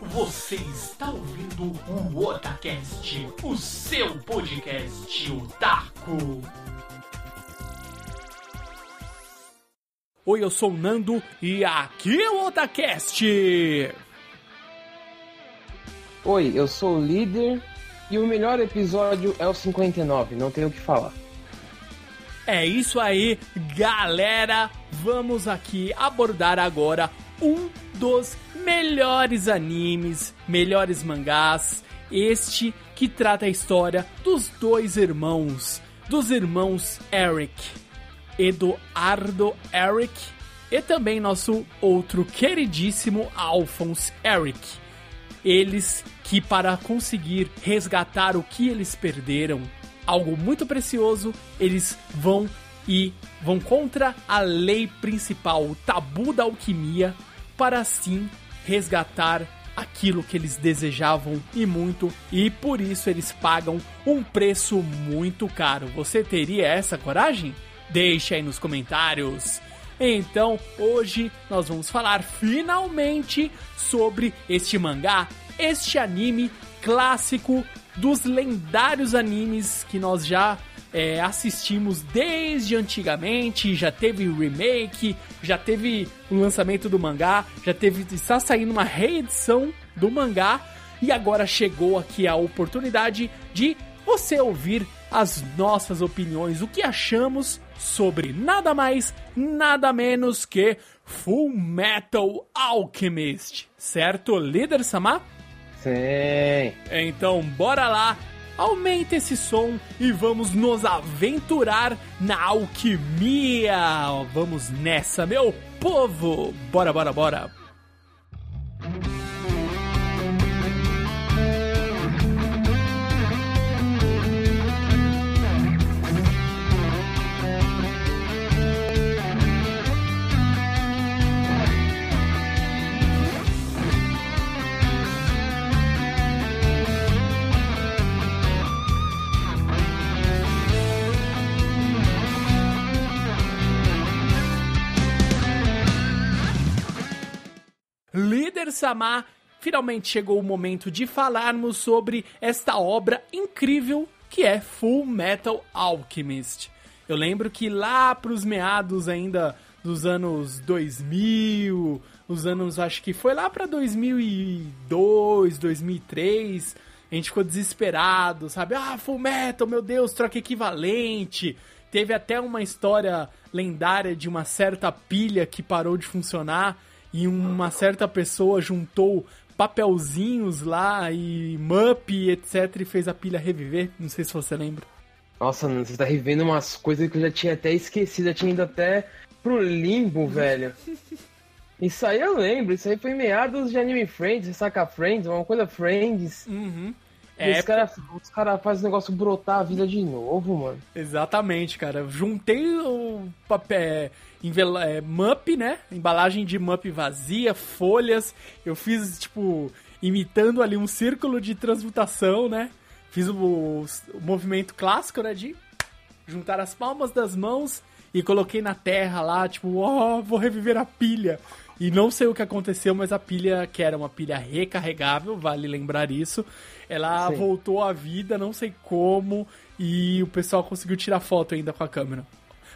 Você está ouvindo o Otacast, o seu podcast otaku. Oi, eu sou o Nando e aqui é o Otacast. Oi, eu sou o líder e o melhor episódio é o 59, não tenho o que falar. É isso aí, galera. Vamos aqui abordar agora um dos melhores animes, melhores mangás. Este que trata a história dos dois irmãos, dos irmãos Eric, Eduardo Eric e também nosso outro queridíssimo Alphonse Eric. Eles que para conseguir resgatar o que eles perderam, algo muito precioso, eles vão e vão contra a lei principal, o tabu da alquimia, para assim resgatar aquilo que eles desejavam e muito, e por isso eles pagam um preço muito caro. Você teria essa coragem? Deixe aí nos comentários. Então, hoje nós vamos falar finalmente sobre este mangá, este anime clássico dos lendários animes que nós já é, assistimos desde antigamente, já teve remake, já teve o lançamento do mangá, já teve está saindo uma reedição do mangá e agora chegou aqui a oportunidade de você ouvir as nossas opiniões, o que achamos sobre nada mais, nada menos que Full Metal Alchemist, certo, líder Samar? Sim. Então, bora lá, aumente esse som e vamos nos aventurar na alquimia. Vamos nessa, meu povo! Bora, bora, bora! Samar, finalmente chegou o momento de falarmos sobre esta obra incrível que é Full Metal Alchemist. Eu lembro que lá pros meados ainda dos anos 2000, os anos acho que foi lá para 2002, 2003, a gente ficou desesperado, sabe? Ah, Full Metal, meu Deus, troca equivalente. Teve até uma história lendária de uma certa pilha que parou de funcionar e uma certa pessoa juntou papelzinhos lá e mup, etc, e fez a pilha reviver. Não sei se você lembra. Nossa, você tá revendo umas coisas que eu já tinha até esquecido, já tinha ido até pro limbo, velho. Isso aí eu lembro, isso aí foi meados de Anime Friends, Saca Friends, uma coisa Friends. Uhum. E os caras cara fazem o negócio brotar a vida de novo, mano. Exatamente, cara. Juntei o papel. Envel... É, mup, né? Embalagem de mup vazia, folhas. Eu fiz, tipo, imitando ali um círculo de transmutação, né? Fiz o, o movimento clássico, né? De juntar as palmas das mãos e coloquei na terra lá, tipo, ó, oh, vou reviver a pilha. E não sei o que aconteceu, mas a pilha, que era uma pilha recarregável, vale lembrar isso, ela Sim. voltou à vida, não sei como, e o pessoal conseguiu tirar foto ainda com a câmera.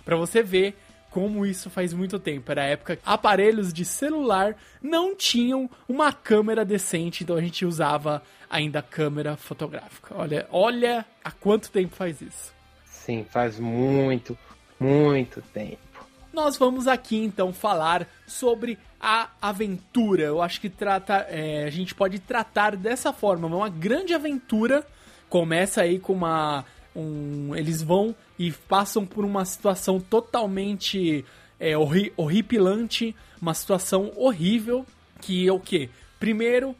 Para você ver como isso faz muito tempo. Era a época que aparelhos de celular não tinham uma câmera decente, então a gente usava ainda câmera fotográfica. Olha, olha há quanto tempo faz isso. Sim, faz muito, muito tempo. Nós vamos aqui então falar sobre a aventura. Eu acho que trata, é, a gente pode tratar dessa forma. Uma grande aventura começa aí com uma, um, eles vão e passam por uma situação totalmente é, horri horripilante, uma situação horrível que é o que? Primeiro,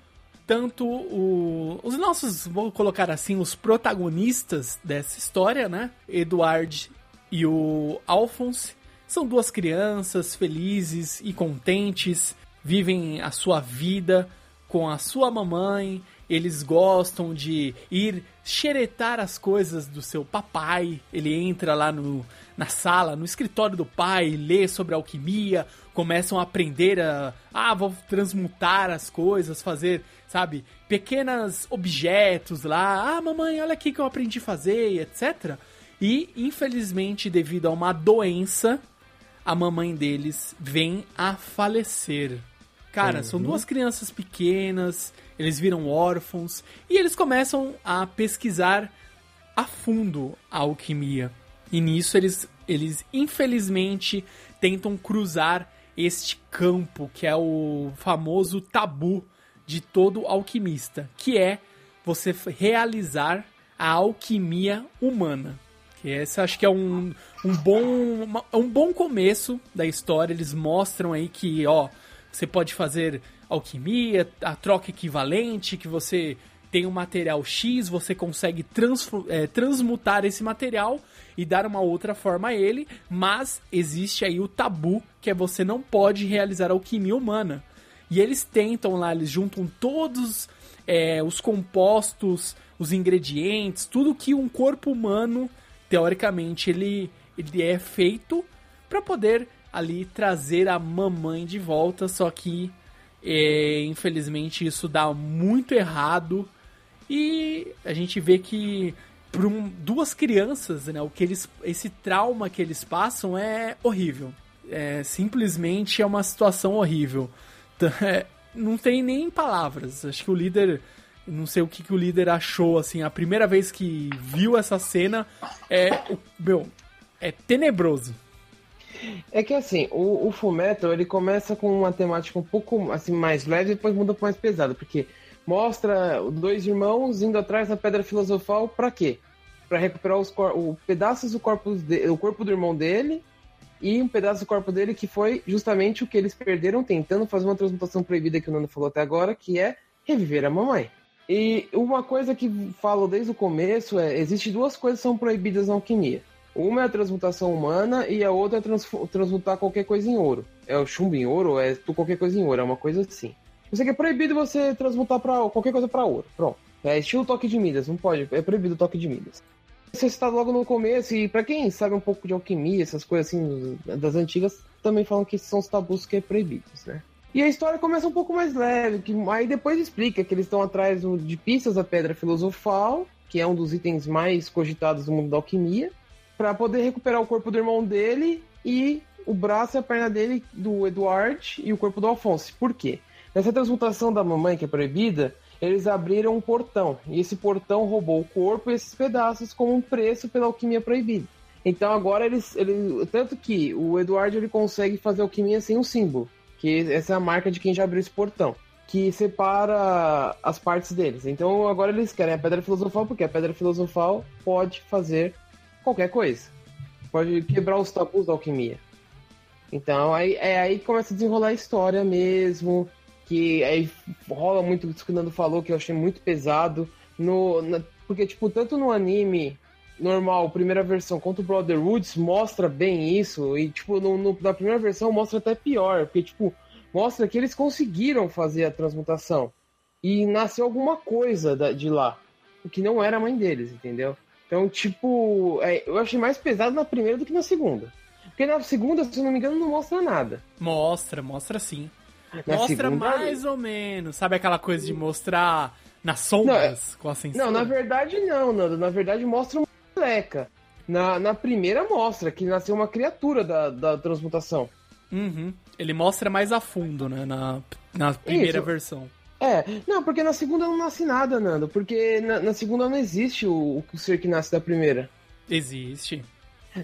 tanto o, os nossos, vou colocar assim, os protagonistas dessa história, né? Eduard e o Alphonse são duas crianças felizes e contentes, vivem a sua vida com a sua mamãe eles gostam de ir xeretar as coisas do seu papai. Ele entra lá no, na sala, no escritório do pai, lê sobre alquimia, começam a aprender a. Ah, vou transmutar as coisas, fazer, sabe, pequenos objetos lá. Ah, mamãe, olha aqui que eu aprendi a fazer, etc. E, infelizmente, devido a uma doença, a mamãe deles vem a falecer. Cara, uhum. são duas crianças pequenas, eles viram órfãos e eles começam a pesquisar a fundo a alquimia. E nisso eles, eles infelizmente tentam cruzar este campo que é o famoso tabu de todo alquimista, que é você realizar a alquimia humana. Que esse acho que é um, um, bom, uma, um bom começo da história. Eles mostram aí que, ó, você pode fazer alquimia, a troca equivalente, que você tem um material X, você consegue é, transmutar esse material e dar uma outra forma a ele, mas existe aí o tabu, que é você não pode realizar alquimia humana. E eles tentam lá, eles juntam todos é, os compostos, os ingredientes, tudo que um corpo humano teoricamente ele, ele é feito para poder ali trazer a mamãe de volta, só que é, infelizmente isso dá muito errado e a gente vê que para um, duas crianças, né, o que eles, esse trauma que eles passam é horrível. É, simplesmente é uma situação horrível. É, não tem nem palavras. Acho que o líder não sei o que, que o líder achou, assim, a primeira vez que viu essa cena é, meu, é tenebroso. É que assim, o, o Fullmetal, ele começa com uma temática um pouco assim mais leve e depois muda para mais pesada, porque mostra dois irmãos indo atrás da Pedra Filosofal para quê? Para recuperar os o pedaços do corpo, de, o corpo do irmão dele e um pedaço do corpo dele que foi justamente o que eles perderam tentando fazer uma transmutação proibida que o Nando falou até agora, que é reviver a mamãe. E uma coisa que falo desde o começo é: existe duas coisas que são proibidas na alquimia. Uma é a transmutação humana e a outra é trans transmutar qualquer coisa em ouro. É o chumbo em ouro, é qualquer coisa em ouro, é uma coisa assim. Você que é proibido você transmutar para qualquer coisa para ouro. Pronto. É estilo toque de Midas, não pode, é proibido o toque de Midas. Você está logo no começo e para quem sabe um pouco de alquimia, essas coisas assim das antigas, também falam que são os tabus que é proibidos, né? E a história começa um pouco mais leve, que aí depois explica que eles estão atrás de pistas da pedra filosofal, que é um dos itens mais cogitados do mundo da alquimia, para poder recuperar o corpo do irmão dele e o braço e a perna dele do Eduard e o corpo do Alphonse. Por quê? Nessa transmutação da mamãe que é proibida, eles abriram um portão e esse portão roubou o corpo e esses pedaços como um preço pela alquimia proibida. Então agora eles, tanto que o Eduardo ele consegue fazer alquimia sem um símbolo que essa é a marca de quem já abriu esse portão, que separa as partes deles. Então agora eles querem a pedra filosofal, porque a pedra filosofal pode fazer qualquer coisa. Pode quebrar os tabus da alquimia. Então aí, é aí que começa a desenrolar a história mesmo. Que aí rola muito isso que o Nando falou, que eu achei muito pesado. No, na, porque, tipo, tanto no anime normal, primeira versão, quanto o Brotherhoods, mostra bem isso. E, tipo, no, no, na primeira versão mostra até pior, porque, tipo, mostra que eles conseguiram fazer a transmutação. E nasceu alguma coisa da, de lá, o que não era a mãe deles, entendeu? Então, tipo, é, eu achei mais pesado na primeira do que na segunda. Porque na segunda, se não me engano, não mostra nada. Mostra, mostra sim. Na mostra segunda... mais ou menos. Sabe aquela coisa de mostrar nas sombras não, com a censura? Não, na verdade não, Nando. Na verdade mostra Na, na primeira mostra que nasceu uma criatura da, da transmutação. Uhum. Ele mostra mais a fundo, né? Na, na primeira Isso. versão. É, não, porque na segunda não nasce nada, Nando. Porque na, na segunda não existe o, o ser que nasce da primeira. Existe.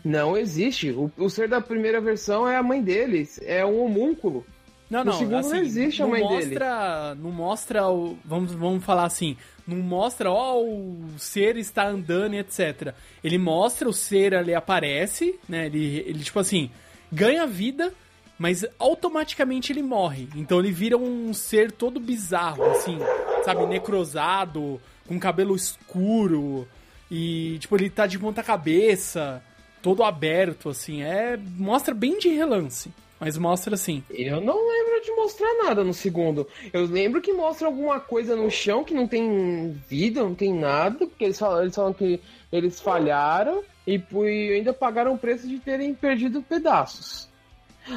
Não existe. O, o ser da primeira versão é a mãe deles. É um homúnculo. Não, não. Segundo assim, não existe a mãe mostra, dele. Não mostra o. Vamos, vamos falar assim. Não mostra, ó, o ser está andando e etc. Ele mostra o ser ali aparece, né? Ele, ele tipo assim, ganha vida, mas automaticamente ele morre. Então ele vira um ser todo bizarro, assim, sabe? Necrosado, com cabelo escuro. E, tipo, ele tá de ponta cabeça, todo aberto, assim. É. Mostra bem de relance. Mas mostra assim. Eu não lembro de mostrar nada no segundo. Eu lembro que mostra alguma coisa no chão que não tem vida, não tem nada, porque eles falam, eles falam que eles falharam e, e ainda pagaram o preço de terem perdido pedaços.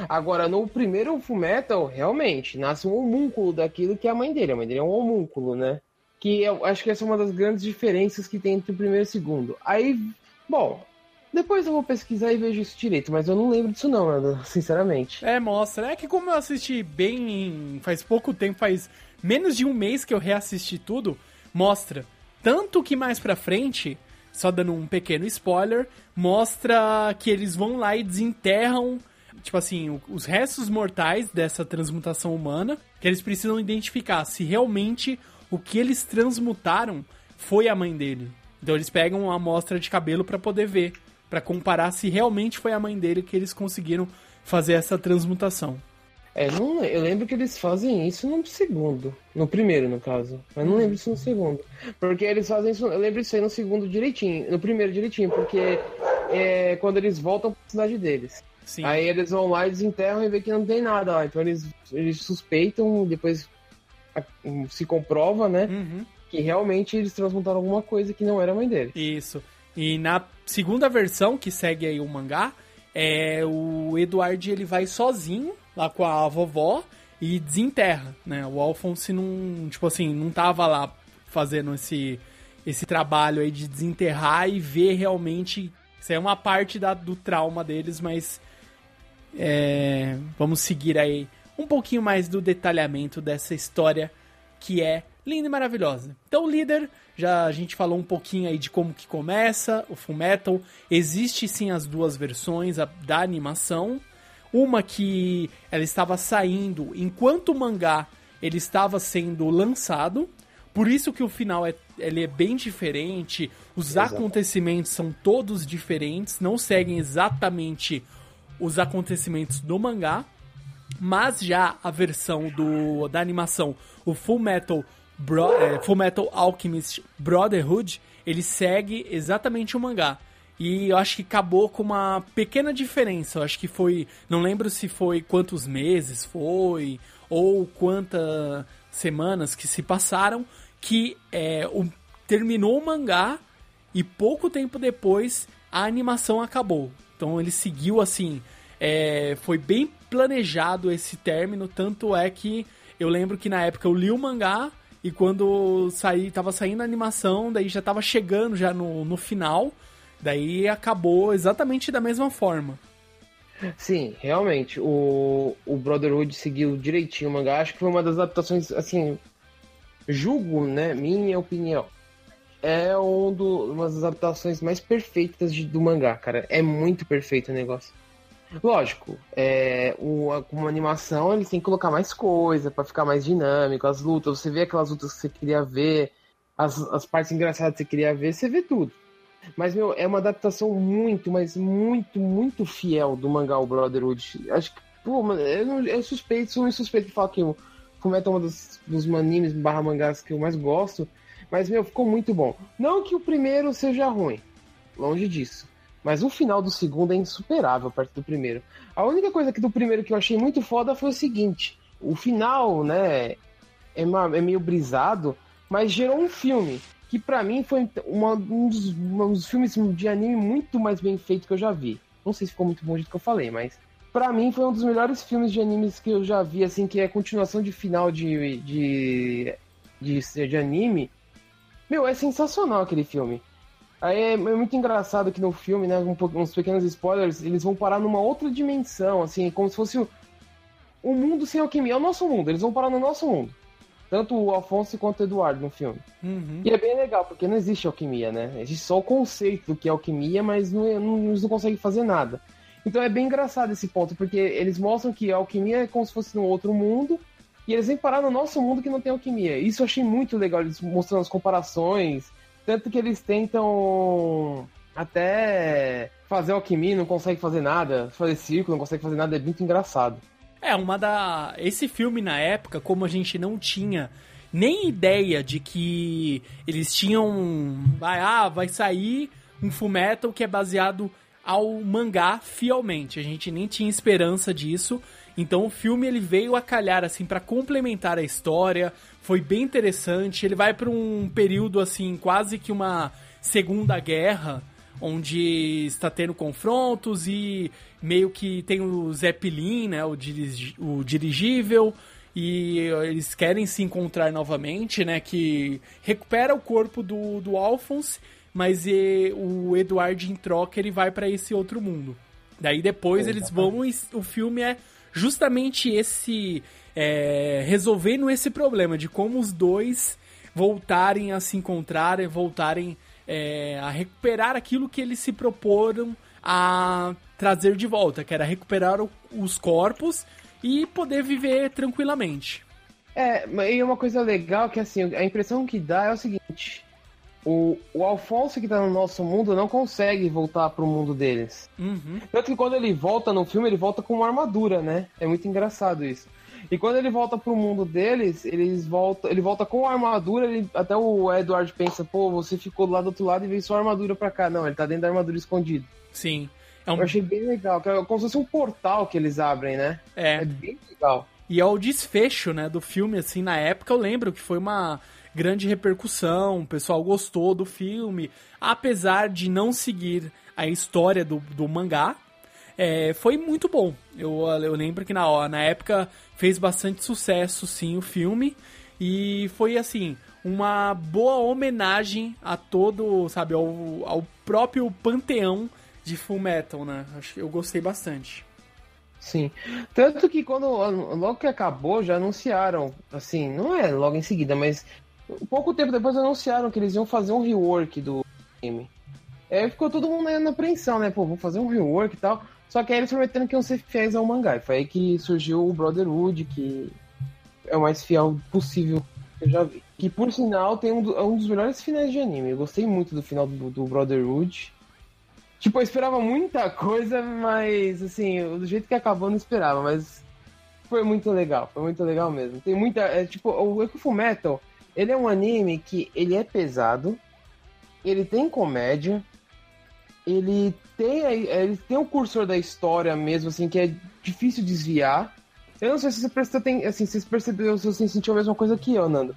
Agora, no primeiro Fullmetal, realmente, nasce um homúnculo daquilo que é a mãe dele. A mãe dele é um homúnculo, né? Que eu acho que essa é uma das grandes diferenças que tem entre o primeiro e o segundo. Aí, bom, depois eu vou pesquisar e vejo isso direito, mas eu não lembro disso não, sinceramente. É, mostra. É que como eu assisti bem faz pouco tempo, faz menos de um mês que eu reassisti tudo, mostra. Tanto que mais pra frente, só dando um pequeno spoiler, mostra que eles vão lá e desenterram tipo assim, os restos mortais dessa transmutação humana, que eles precisam identificar se realmente o que eles transmutaram foi a mãe dele. Então eles pegam uma amostra de cabelo para poder ver, para comparar se realmente foi a mãe dele que eles conseguiram fazer essa transmutação. É, não, eu lembro que eles fazem isso no segundo. No primeiro, no caso. Mas não lembro isso no segundo. Porque eles fazem isso. Eu lembro isso aí no segundo direitinho. No primeiro direitinho, porque é quando eles voltam pra cidade deles. Sim. Aí eles vão lá e desenterram e vê que não tem nada lá. Então eles, eles suspeitam, depois se comprova, né? Uhum. Que realmente eles transmutaram alguma coisa que não era a mãe dele. Isso. E na segunda versão, que segue aí o mangá, é o Eduardo ele vai sozinho lá com a vovó e desenterra, né? O Alphonse não, tipo assim, não tava lá fazendo esse esse trabalho aí de desenterrar e ver realmente isso é uma parte da, do trauma deles, mas é, vamos seguir aí um pouquinho mais do detalhamento dessa história que é linda e maravilhosa. Então, o líder, já a gente falou um pouquinho aí de como que começa o Full Metal. Existe sim as duas versões a, da animação. Uma que ela estava saindo enquanto o mangá ele estava sendo lançado. Por isso que o final é, ele é bem diferente. Os Exato. acontecimentos são todos diferentes, não seguem exatamente os acontecimentos do mangá, mas já a versão do, da animação, o Full Metal, Bro, é, Full Metal Alchemist Brotherhood, ele segue exatamente o mangá. E eu acho que acabou com uma pequena diferença. Eu acho que foi. Não lembro se foi quantos meses foi, ou quantas semanas que se passaram, que é, o, terminou o mangá e pouco tempo depois a animação acabou. Então ele seguiu assim. É, foi bem planejado esse término, tanto é que eu lembro que na época eu li o mangá e quando saí, tava saindo a animação, daí já tava chegando já no, no final, daí acabou exatamente da mesma forma. Sim, realmente, o, o Brotherhood seguiu direitinho o mangá, acho que foi uma das adaptações, assim, julgo, né, minha opinião, é um do, uma das adaptações mais perfeitas de, do mangá, cara. É muito perfeito o negócio. Lógico, é, com uma animação eles têm que colocar mais coisa para ficar mais dinâmico, as lutas, você vê aquelas lutas que você queria ver, as, as partes engraçadas que você queria ver, você vê tudo. Mas, meu, é uma adaptação muito, mas muito, muito fiel do mangá o Brotherhood. Acho que, pô, eu, não, eu suspeito, sou suspeito de falar que o Fullmetal é um dos, dos animes barra mangás que eu mais gosto, mas, meu, ficou muito bom. Não que o primeiro seja ruim, longe disso. Mas o final do segundo é insuperável perto do primeiro. A única coisa que do primeiro que eu achei muito foda foi o seguinte: o final, né, é, uma, é meio brisado, mas gerou um filme que para mim foi uma, um, dos, um, dos, filmes de anime muito mais bem feito que eu já vi. Não sei se ficou muito bom o jeito que eu falei, mas para mim foi um dos melhores filmes de animes que eu já vi, assim, que é continuação de final de, de, de, de anime meu, é sensacional aquele filme. Aí é, é muito engraçado que no filme, né, um, uns pequenos spoilers, eles vão parar numa outra dimensão, assim, como se fosse o, o mundo sem alquimia. É o nosso mundo, eles vão parar no nosso mundo. Tanto o Alfonso quanto o Eduardo no filme. Uhum. E é bem legal, porque não existe alquimia, né? Existe só o conceito do que é alquimia, mas não, é, não, eles não conseguem fazer nada. Então é bem engraçado esse ponto, porque eles mostram que a alquimia é como se fosse num outro mundo, e eles vêm parar no nosso mundo que não tem alquimia. Isso eu achei muito legal, eles mostrando as comparações. Tanto que eles tentam até fazer alquimia, não consegue fazer nada, fazer círculo, não consegue fazer nada, é muito engraçado. É, uma da. Esse filme na época, como a gente não tinha nem ideia de que eles tinham. Vai, ah, vai sair um Fullmetal que é baseado ao mangá fielmente. A gente nem tinha esperança disso. Então o filme ele veio a calhar assim para complementar a história, foi bem interessante. Ele vai para um período assim, quase que uma segunda guerra, onde está tendo confrontos e meio que tem o Zeppelin, né, o, dirigi o dirigível, e eles querem se encontrar novamente, né, que recupera o corpo do, do Alphonse, mas e, o Edward em troca ele vai para esse outro mundo. Daí depois é, eles vão e o filme é justamente esse é, resolvendo esse problema de como os dois voltarem a se encontrar, voltarem é, a recuperar aquilo que eles se proporam a trazer de volta, que era recuperar o, os corpos e poder viver tranquilamente. É, e uma coisa legal que assim, a impressão que dá é o seguinte: o, o Alfonso que tá no nosso mundo não consegue voltar pro mundo deles. Uhum. Tanto que quando ele volta no filme, ele volta com uma armadura, né? É muito engraçado isso. E quando ele volta pro mundo deles, eles voltam, ele volta com a armadura, ele, até o Edward pensa, pô, você ficou lá do outro lado e veio sua armadura pra cá. Não, ele tá dentro da armadura escondido. Sim. É um... Eu achei bem legal, é como se fosse um portal que eles abrem, né? É. É bem legal. E é o desfecho, né, do filme, assim, na época eu lembro que foi uma grande repercussão, o pessoal gostou do filme, apesar de não seguir a história do, do mangá, é, foi muito bom. Eu, eu lembro que na, na época fez bastante sucesso, sim, o filme, e foi, assim, uma boa homenagem a todo, sabe, ao, ao próprio panteão de Full Metal, né? Acho que eu gostei bastante. Sim. Tanto que quando logo que acabou, já anunciaram, assim, não é logo em seguida, mas pouco tempo depois anunciaram que eles iam fazer um rework do game. Aí ficou todo mundo na apreensão, né? Pô, vou fazer um rework e tal. Só que aí eles prometeram que iam ser fiéis ao mangá. E foi aí que surgiu o Brotherhood, que é o mais fiel possível que eu já vi. Que por sinal tem um, é um dos melhores finais de anime. Eu gostei muito do final do, do Brotherhood. Tipo, eu esperava muita coisa, mas assim, do jeito que acabou, eu não esperava, mas foi muito legal, foi muito legal mesmo. Tem muita. É, tipo, o Equifu Metal ele é um anime que ele é pesado, ele tem comédia, ele tem ele tem o um cursor da história mesmo, assim, que é difícil desviar. Eu não sei se você prestou assim, se você percebeu, se você sentiu a mesma coisa que eu, Nando.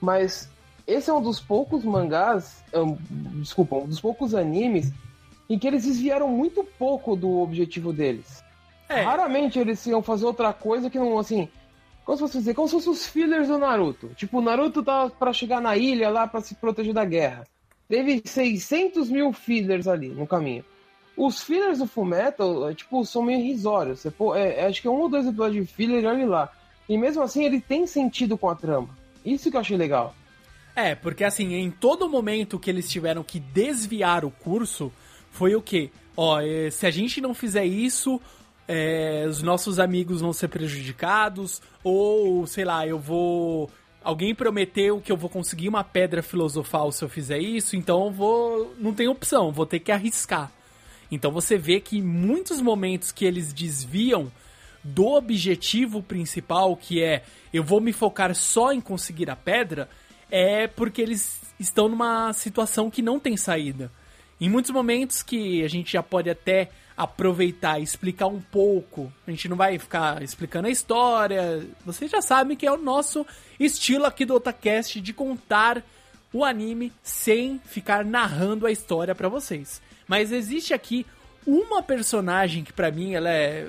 Mas esse é um dos poucos mangás, um, desculpa, um dos poucos animes em que eles desviaram muito pouco do objetivo deles. É. Raramente eles iam fazer outra coisa que não, assim, como se fosse dizer, como se fossem os fillers do Naruto. Tipo, o Naruto tá para chegar na ilha lá para se proteger da guerra. Teve 600 mil fillers ali no caminho. Os fillers do Fullmetal, é, tipo, são meio irrisórios. Você, pô, é, é, acho que é um ou dois episódios de filler olha lá. E mesmo assim ele tem sentido com a trama. Isso que eu achei legal. É, porque assim, em todo momento que eles tiveram que desviar o curso, foi o quê? Ó, é, se a gente não fizer isso, é, os nossos amigos vão ser prejudicados, ou sei lá, eu vou. Alguém prometeu que eu vou conseguir uma pedra filosofal se eu fizer isso, então eu vou. Não tem opção, vou ter que arriscar. Então você vê que em muitos momentos que eles desviam do objetivo principal, que é eu vou me focar só em conseguir a pedra, é porque eles estão numa situação que não tem saída. Em muitos momentos que a gente já pode até aproveitar e explicar um pouco. A gente não vai ficar explicando a história. Vocês já sabem que é o nosso estilo aqui do Otacast de contar o anime sem ficar narrando a história para vocês. Mas existe aqui uma personagem que para mim ela é,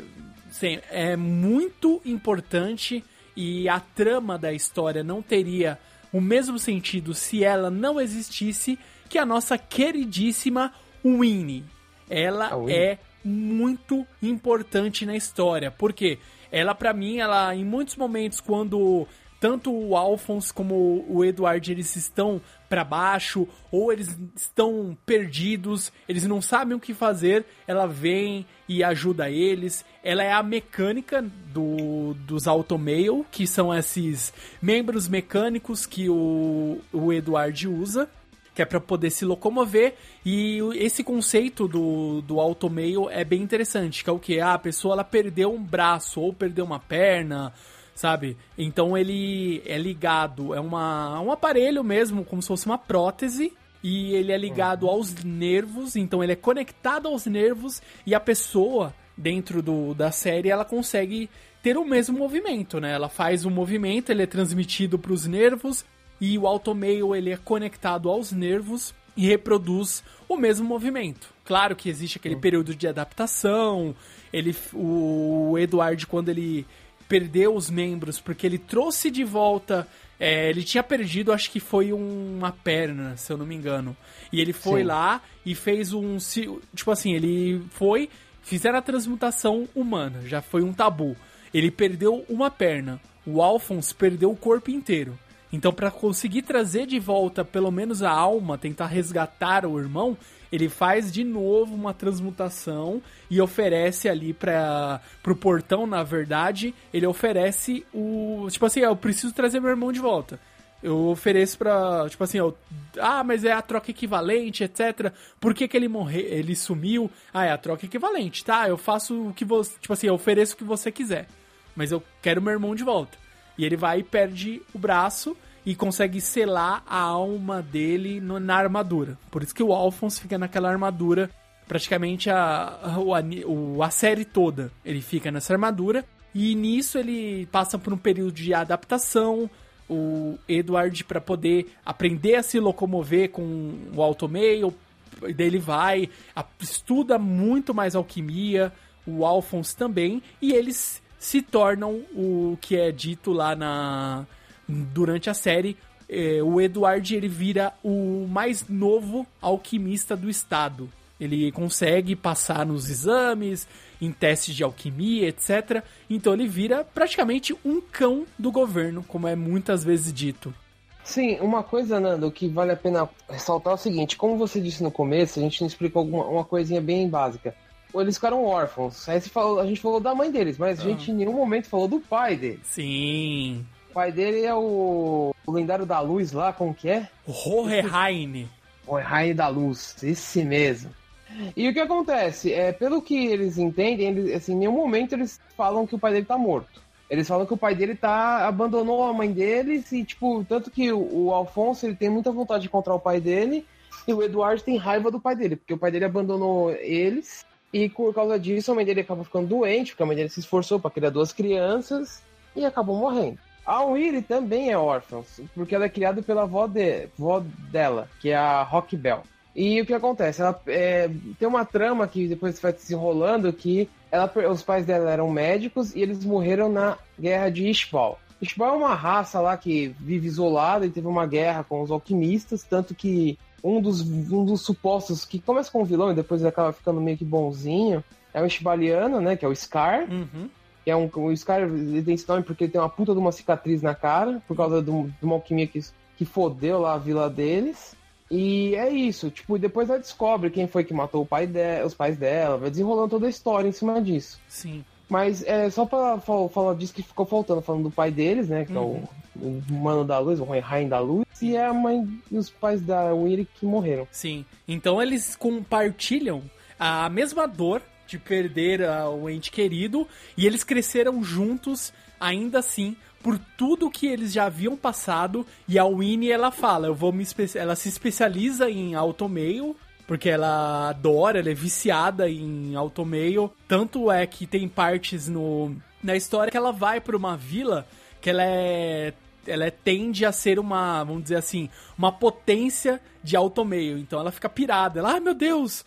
sim, é muito importante e a trama da história não teria o mesmo sentido se ela não existisse que a nossa queridíssima Winnie. Ela é muito importante na história. Porque ela, para mim, ela em muitos momentos, quando tanto o Alphonse como o Edward eles estão para baixo ou eles estão perdidos, eles não sabem o que fazer, ela vem e ajuda eles. Ela é a mecânica do, dos Automail, que são esses membros mecânicos que o, o Edward usa que é para poder se locomover. E esse conceito do, do automail é bem interessante, que é o que? Ah, a pessoa ela perdeu um braço ou perdeu uma perna, sabe? Então ele é ligado, é uma, um aparelho mesmo, como se fosse uma prótese. E ele é ligado uhum. aos nervos, então ele é conectado aos nervos e a pessoa dentro do, da série ela consegue ter o mesmo movimento, né? Ela faz o movimento, ele é transmitido para os nervos e o automail ele é conectado aos nervos e reproduz o mesmo movimento. Claro que existe aquele período de adaptação. Ele, o Eduard quando ele perdeu os membros porque ele trouxe de volta é, ele tinha perdido, acho que foi uma perna, se eu não me engano. E ele foi Sim. lá e fez um. Tipo assim, ele foi. Fizeram a transmutação humana, já foi um tabu. Ele perdeu uma perna. O Alphonse perdeu o corpo inteiro. Então, para conseguir trazer de volta pelo menos a alma, tentar resgatar o irmão, ele faz de novo uma transmutação e oferece ali para pro portão, na verdade, ele oferece o, tipo assim, eu preciso trazer meu irmão de volta. Eu ofereço pra. Tipo assim, eu, ah, mas é a troca equivalente, etc. Por que, que ele morreu? Ele sumiu? Ah, é a troca equivalente, tá? Eu faço o que você. Tipo assim, eu ofereço o que você quiser. Mas eu quero meu irmão de volta. E ele vai e perde o braço e consegue selar a alma dele no, na armadura. Por isso que o Alphonse fica naquela armadura, praticamente a, a, a, série toda. Ele fica nessa armadura. E nisso ele passa por um período de adaptação. O Edward, para poder aprender a se locomover com o automail, daí ele vai, estuda muito mais alquimia, o Alphonse também, e eles se tornam o que é dito lá na durante a série. É, o Edward ele vira o mais novo alquimista do estado. Ele consegue passar nos exames, em testes de alquimia, etc. Então ele vira praticamente um cão do governo, como é muitas vezes dito. Sim, uma coisa, Nando, que vale a pena ressaltar é o seguinte: como você disse no começo, a gente explicou alguma, uma coisinha bem básica eles ficaram órfãos. Aí falou, a gente falou da mãe deles, mas a gente em nenhum momento falou do pai deles. Sim. O pai dele é o, o lendário da luz lá, como que é? Hohenheim. Hohenheim da luz, esse mesmo. E o que acontece? É, pelo que eles entendem, eles, assim, em nenhum momento eles falam que o pai dele tá morto. Eles falam que o pai dele tá abandonou a mãe deles e tipo, tanto que o, o Alfonso ele tem muita vontade de encontrar o pai dele e o Eduardo tem raiva do pai dele, porque o pai dele abandonou eles e por causa disso, a mãe dele acabou ficando doente, porque a mãe dele se esforçou para criar duas crianças e acabou morrendo. A Willy também é órfã, porque ela é criada pela avó, de, avó dela, que é a Rock Bell. E o que acontece? Ela é, tem uma trama que depois vai se enrolando que ela, os pais dela eram médicos e eles morreram na guerra de Ishbal. Ishbal é uma raça lá que vive isolada e teve uma guerra com os alquimistas, tanto que um dos, um dos supostos que começa com um vilão e depois acaba ficando meio que bonzinho é o Ishbaliano, né? Que é o Scar. Uhum. Que é um, o Scar ele tem esse nome porque ele tem uma puta de uma cicatriz na cara, por causa de, um, de uma alquimia que, que fodeu lá a vila deles. E é isso, tipo, depois ela descobre quem foi que matou o pai de, os pais dela, vai desenrolando toda a história em cima disso. Sim. Mas é só pra falar disso que ficou faltando, falando do pai deles, né? Que uhum. é o, uhum. o Mano da Luz, o Rain da Luz, e é a mãe e os pais da Willy que morreram. Sim. Então eles compartilham a mesma dor de perder o ente querido e eles cresceram juntos ainda assim por tudo que eles já haviam passado e a Winnie ela fala, eu vou me ela se especializa em automail porque ela adora, ela é viciada em automail. Tanto é que tem partes no na história que ela vai para uma vila que ela é ela é, tende a ser uma, vamos dizer assim, uma potência de automail. Então ela fica pirada. Ela, ai ah, meu Deus!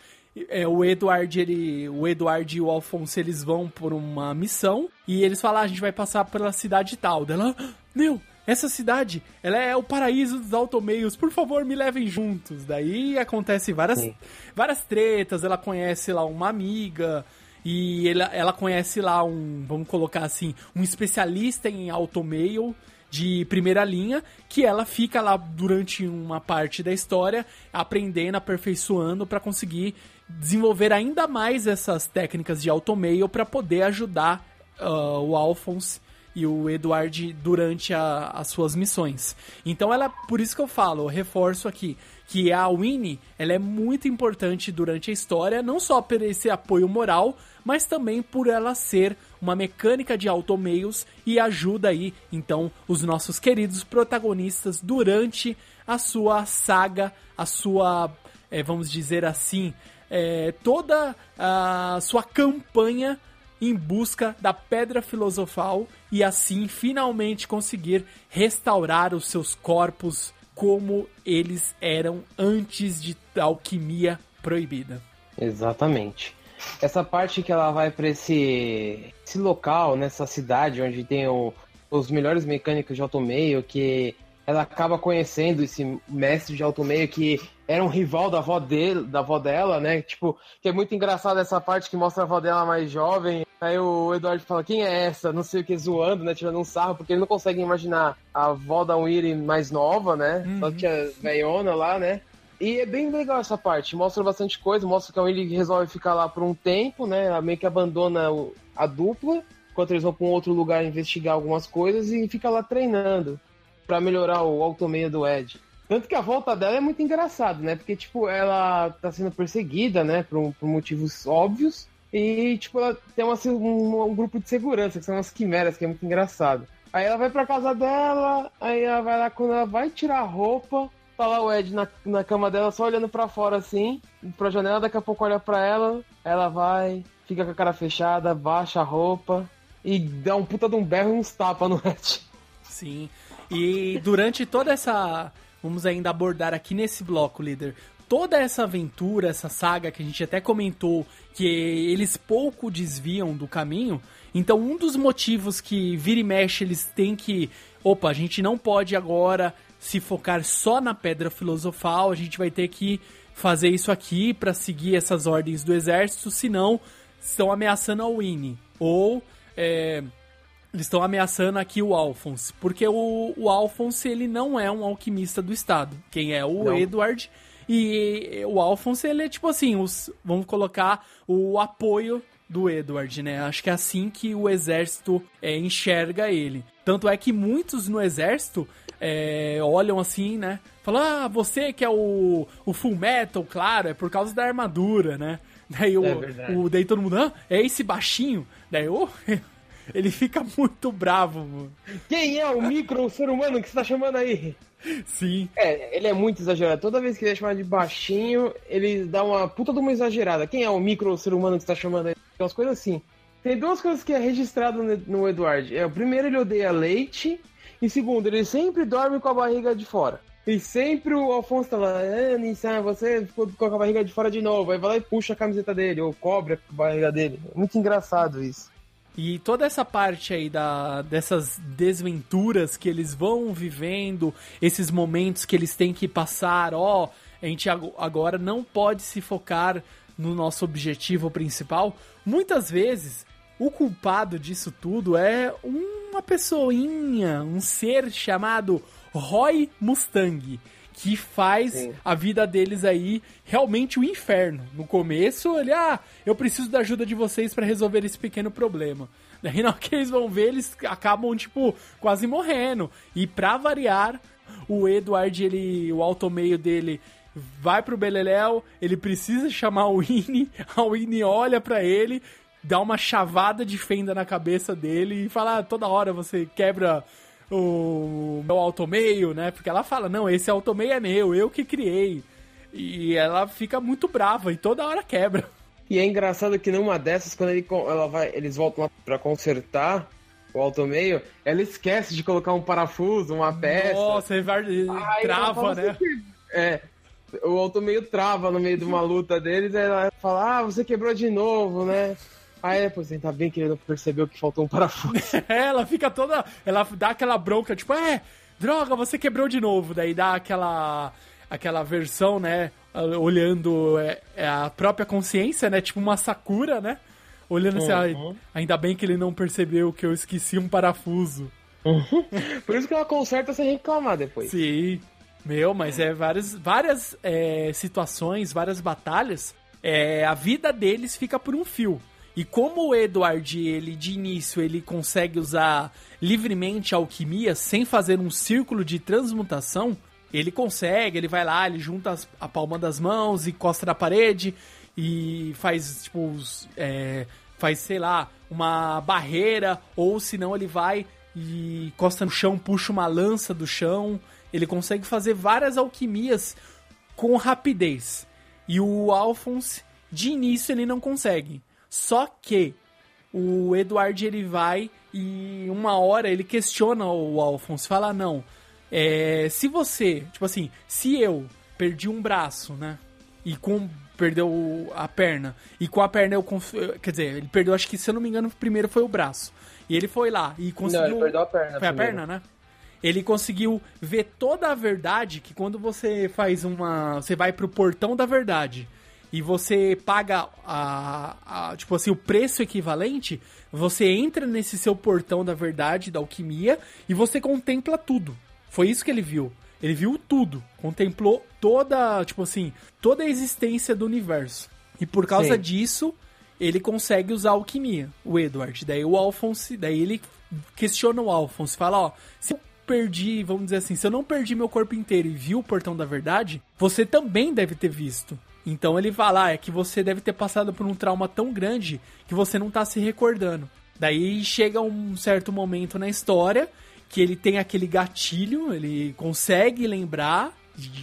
É, o Edward, ele, o Edward e o Alfonso, eles vão por uma missão e eles falam, ah, a gente vai passar pela cidade tal. Dela, ah, meu, essa cidade, ela é o paraíso dos automeios, por favor, me levem juntos. Daí acontece várias, várias tretas, ela conhece lá uma amiga, e ela, ela conhece lá um, vamos colocar assim, um especialista em automail de primeira linha, que ela fica lá durante uma parte da história aprendendo, aperfeiçoando para conseguir desenvolver ainda mais essas técnicas de automail para poder ajudar uh, o Alphonse e o Edward durante a, as suas missões. Então ela, por isso que eu falo, eu reforço aqui que a Winnie, ela é muito importante durante a história, não só por esse apoio moral, mas também por ela ser uma mecânica de automeios e ajuda aí, então, os nossos queridos protagonistas durante a sua saga, a sua, é, vamos dizer assim, é, toda a sua campanha em busca da pedra filosofal e assim finalmente conseguir restaurar os seus corpos como eles eram antes de alquimia proibida. Exatamente. Essa parte que ela vai para esse, esse local, nessa cidade onde tem o, os melhores mecânicos de automeio, que ela acaba conhecendo esse mestre de automeio que era um rival da avó, dele, da avó dela, né? Tipo, que é muito engraçado essa parte que mostra a avó dela mais jovem. Aí o Eduardo fala, quem é essa? Não sei o que, zoando, né? Tirando um sarro, porque ele não consegue imaginar a avó da Weary mais nova, né? Uhum. Só que a veiona lá, né? E é bem legal essa parte, mostra bastante coisa, mostra que a Willy resolve ficar lá por um tempo, né? Ela meio que abandona a dupla, enquanto eles vão para um outro lugar investigar algumas coisas e fica lá treinando para melhorar o automeio do Ed. Tanto que a volta dela é muito engraçado, né? Porque, tipo, ela tá sendo perseguida, né? Por, por motivos óbvios. E, tipo, ela tem uma, um, um, grupo de segurança, que são as quimeras, que é muito engraçado. Aí ela vai pra casa dela, aí ela vai lá, quando ela vai tirar a roupa, tá lá o Ed na, na cama dela, só olhando para fora assim, pra janela, daqui a pouco olha pra ela, ela vai, fica com a cara fechada, baixa a roupa e dá um puta de um berro e uns tapas no Ed. Sim. E durante toda essa. Vamos ainda abordar aqui nesse bloco, líder. Toda essa aventura, essa saga que a gente até comentou que eles pouco desviam do caminho. Então, um dos motivos que vira e mexe eles têm que. Opa, a gente não pode agora se focar só na pedra filosofal, a gente vai ter que fazer isso aqui para seguir essas ordens do exército, senão estão ameaçando a Winnie. Ou é, eles estão ameaçando aqui o Alphonse, porque o, o Alphonse ele não é um alquimista do estado. Quem é o não. Edward e o Alphonse ele é tipo assim, os, vamos colocar o apoio do Edward, né? Acho que é assim que o exército é, enxerga ele. Tanto é que muitos no exército é, olham assim, né? Falam, ah, você que é o, o Full Metal, claro, é por causa da armadura, né? Daí, o, é o, daí todo mundo, ah, é esse baixinho? Daí, oh, ele fica muito bravo, mano. Quem é o micro ser humano que você tá chamando aí? Sim. É, ele é muito exagerado. Toda vez que ele é chamado de baixinho, ele dá uma puta de uma exagerada. Quem é o micro ser humano que você tá chamando aí? Umas coisas assim. Tem duas coisas que é registrado no Edward. É, o primeiro, ele odeia leite. E segundo, ele sempre dorme com a barriga de fora. E sempre o Alfonso tá lá, ah, Nissan, você ficou com a barriga de fora de novo. Aí vai lá e puxa a camiseta dele, ou cobre a barriga dele. É muito engraçado isso. E toda essa parte aí da, dessas desventuras que eles vão vivendo, esses momentos que eles têm que passar, ó, a gente agora não pode se focar no nosso objetivo principal. Muitas vezes, o culpado disso tudo é uma pessoinha, um ser chamado Roy Mustang, que faz Sim. a vida deles aí realmente o um inferno. No começo, ele, ah, eu preciso da ajuda de vocês para resolver esse pequeno problema. Daí na hora que eles vão ver, eles acabam, tipo, quase morrendo. E pra variar, o Edward, ele, o alto meio dele vai pro Beleléu, ele precisa chamar o Winnie, a Winnie olha para ele, dá uma chavada de fenda na cabeça dele e fala, ah, toda hora você quebra o meu automeio, né? Porque ela fala, não, esse automeio é meu, eu que criei. E ela fica muito brava e toda hora quebra. E é engraçado que numa dessas, quando ele, ela vai, eles voltam lá pra consertar o automeio, ela esquece de colocar um parafuso, uma peça. Nossa, ele vai, trava, né? É, o automeio trava no meio de uma luta deles, aí ela fala, ah, você quebrou de novo, né? Aí depois ainda bem que ele não percebeu que faltou um parafuso. É, ela fica toda. Ela dá aquela bronca, tipo, é, droga, você quebrou de novo. Daí dá aquela. aquela versão, né? Olhando é, é a própria consciência, né? Tipo uma Sakura, né? Olhando assim, uhum. assim, ainda bem que ele não percebeu que eu esqueci um parafuso. Uhum. Por isso que ela conserta sem reclamar depois. Sim. Meu, mas é várias, várias é, situações, várias batalhas. É, a vida deles fica por um fio. E como o Edward, ele de início, ele consegue usar livremente a alquimia sem fazer um círculo de transmutação, ele consegue, ele vai lá, ele junta as, a palma das mãos e costa na parede e faz, tipo, é, faz, sei lá, uma barreira, ou senão ele vai e costa no chão, puxa uma lança do chão. Ele consegue fazer várias alquimias com rapidez. E o Alphonse, de início, ele não consegue. Só que o Edward ele vai e uma hora ele questiona o Alphonse, fala não, é, se você, tipo assim, se eu perdi um braço, né, e com perdeu a perna e com a perna eu quer dizer, ele perdeu, acho que se eu não me engano, primeiro foi o braço. E ele foi lá e conseguiu. Não, ele perdeu a perna. Foi primeiro. a perna, né? Ele conseguiu ver toda a verdade que quando você faz uma. Você vai pro portão da verdade e você paga a, a, tipo assim o preço equivalente, você entra nesse seu portão da verdade, da alquimia e você contempla tudo. Foi isso que ele viu. Ele viu tudo, contemplou toda, tipo assim, toda a existência do universo. E por causa Sim. disso, ele consegue usar a alquimia, o Edward. Daí o Alphonse, daí ele questiona o Alphonse, fala, ó, se eu perdi, vamos dizer assim, se eu não perdi meu corpo inteiro e vi o portão da verdade, você também deve ter visto. Então ele fala, ah, é que você deve ter passado por um trauma tão grande que você não tá se recordando. Daí chega um certo momento na história que ele tem aquele gatilho, ele consegue lembrar,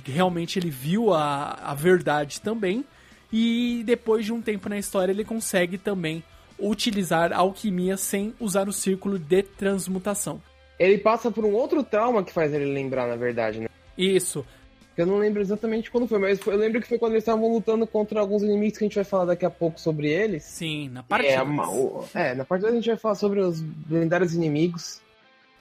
realmente ele viu a, a verdade também, e depois de um tempo na história ele consegue também utilizar a alquimia sem usar o círculo de transmutação. Ele passa por um outro trauma que faz ele lembrar, na verdade, né? Isso. Eu não lembro exatamente quando foi, mas eu lembro que foi quando eles estavam lutando contra alguns inimigos que a gente vai falar daqui a pouco sobre eles. Sim, na parte é, é, na parte 2 a gente vai falar sobre os lendários inimigos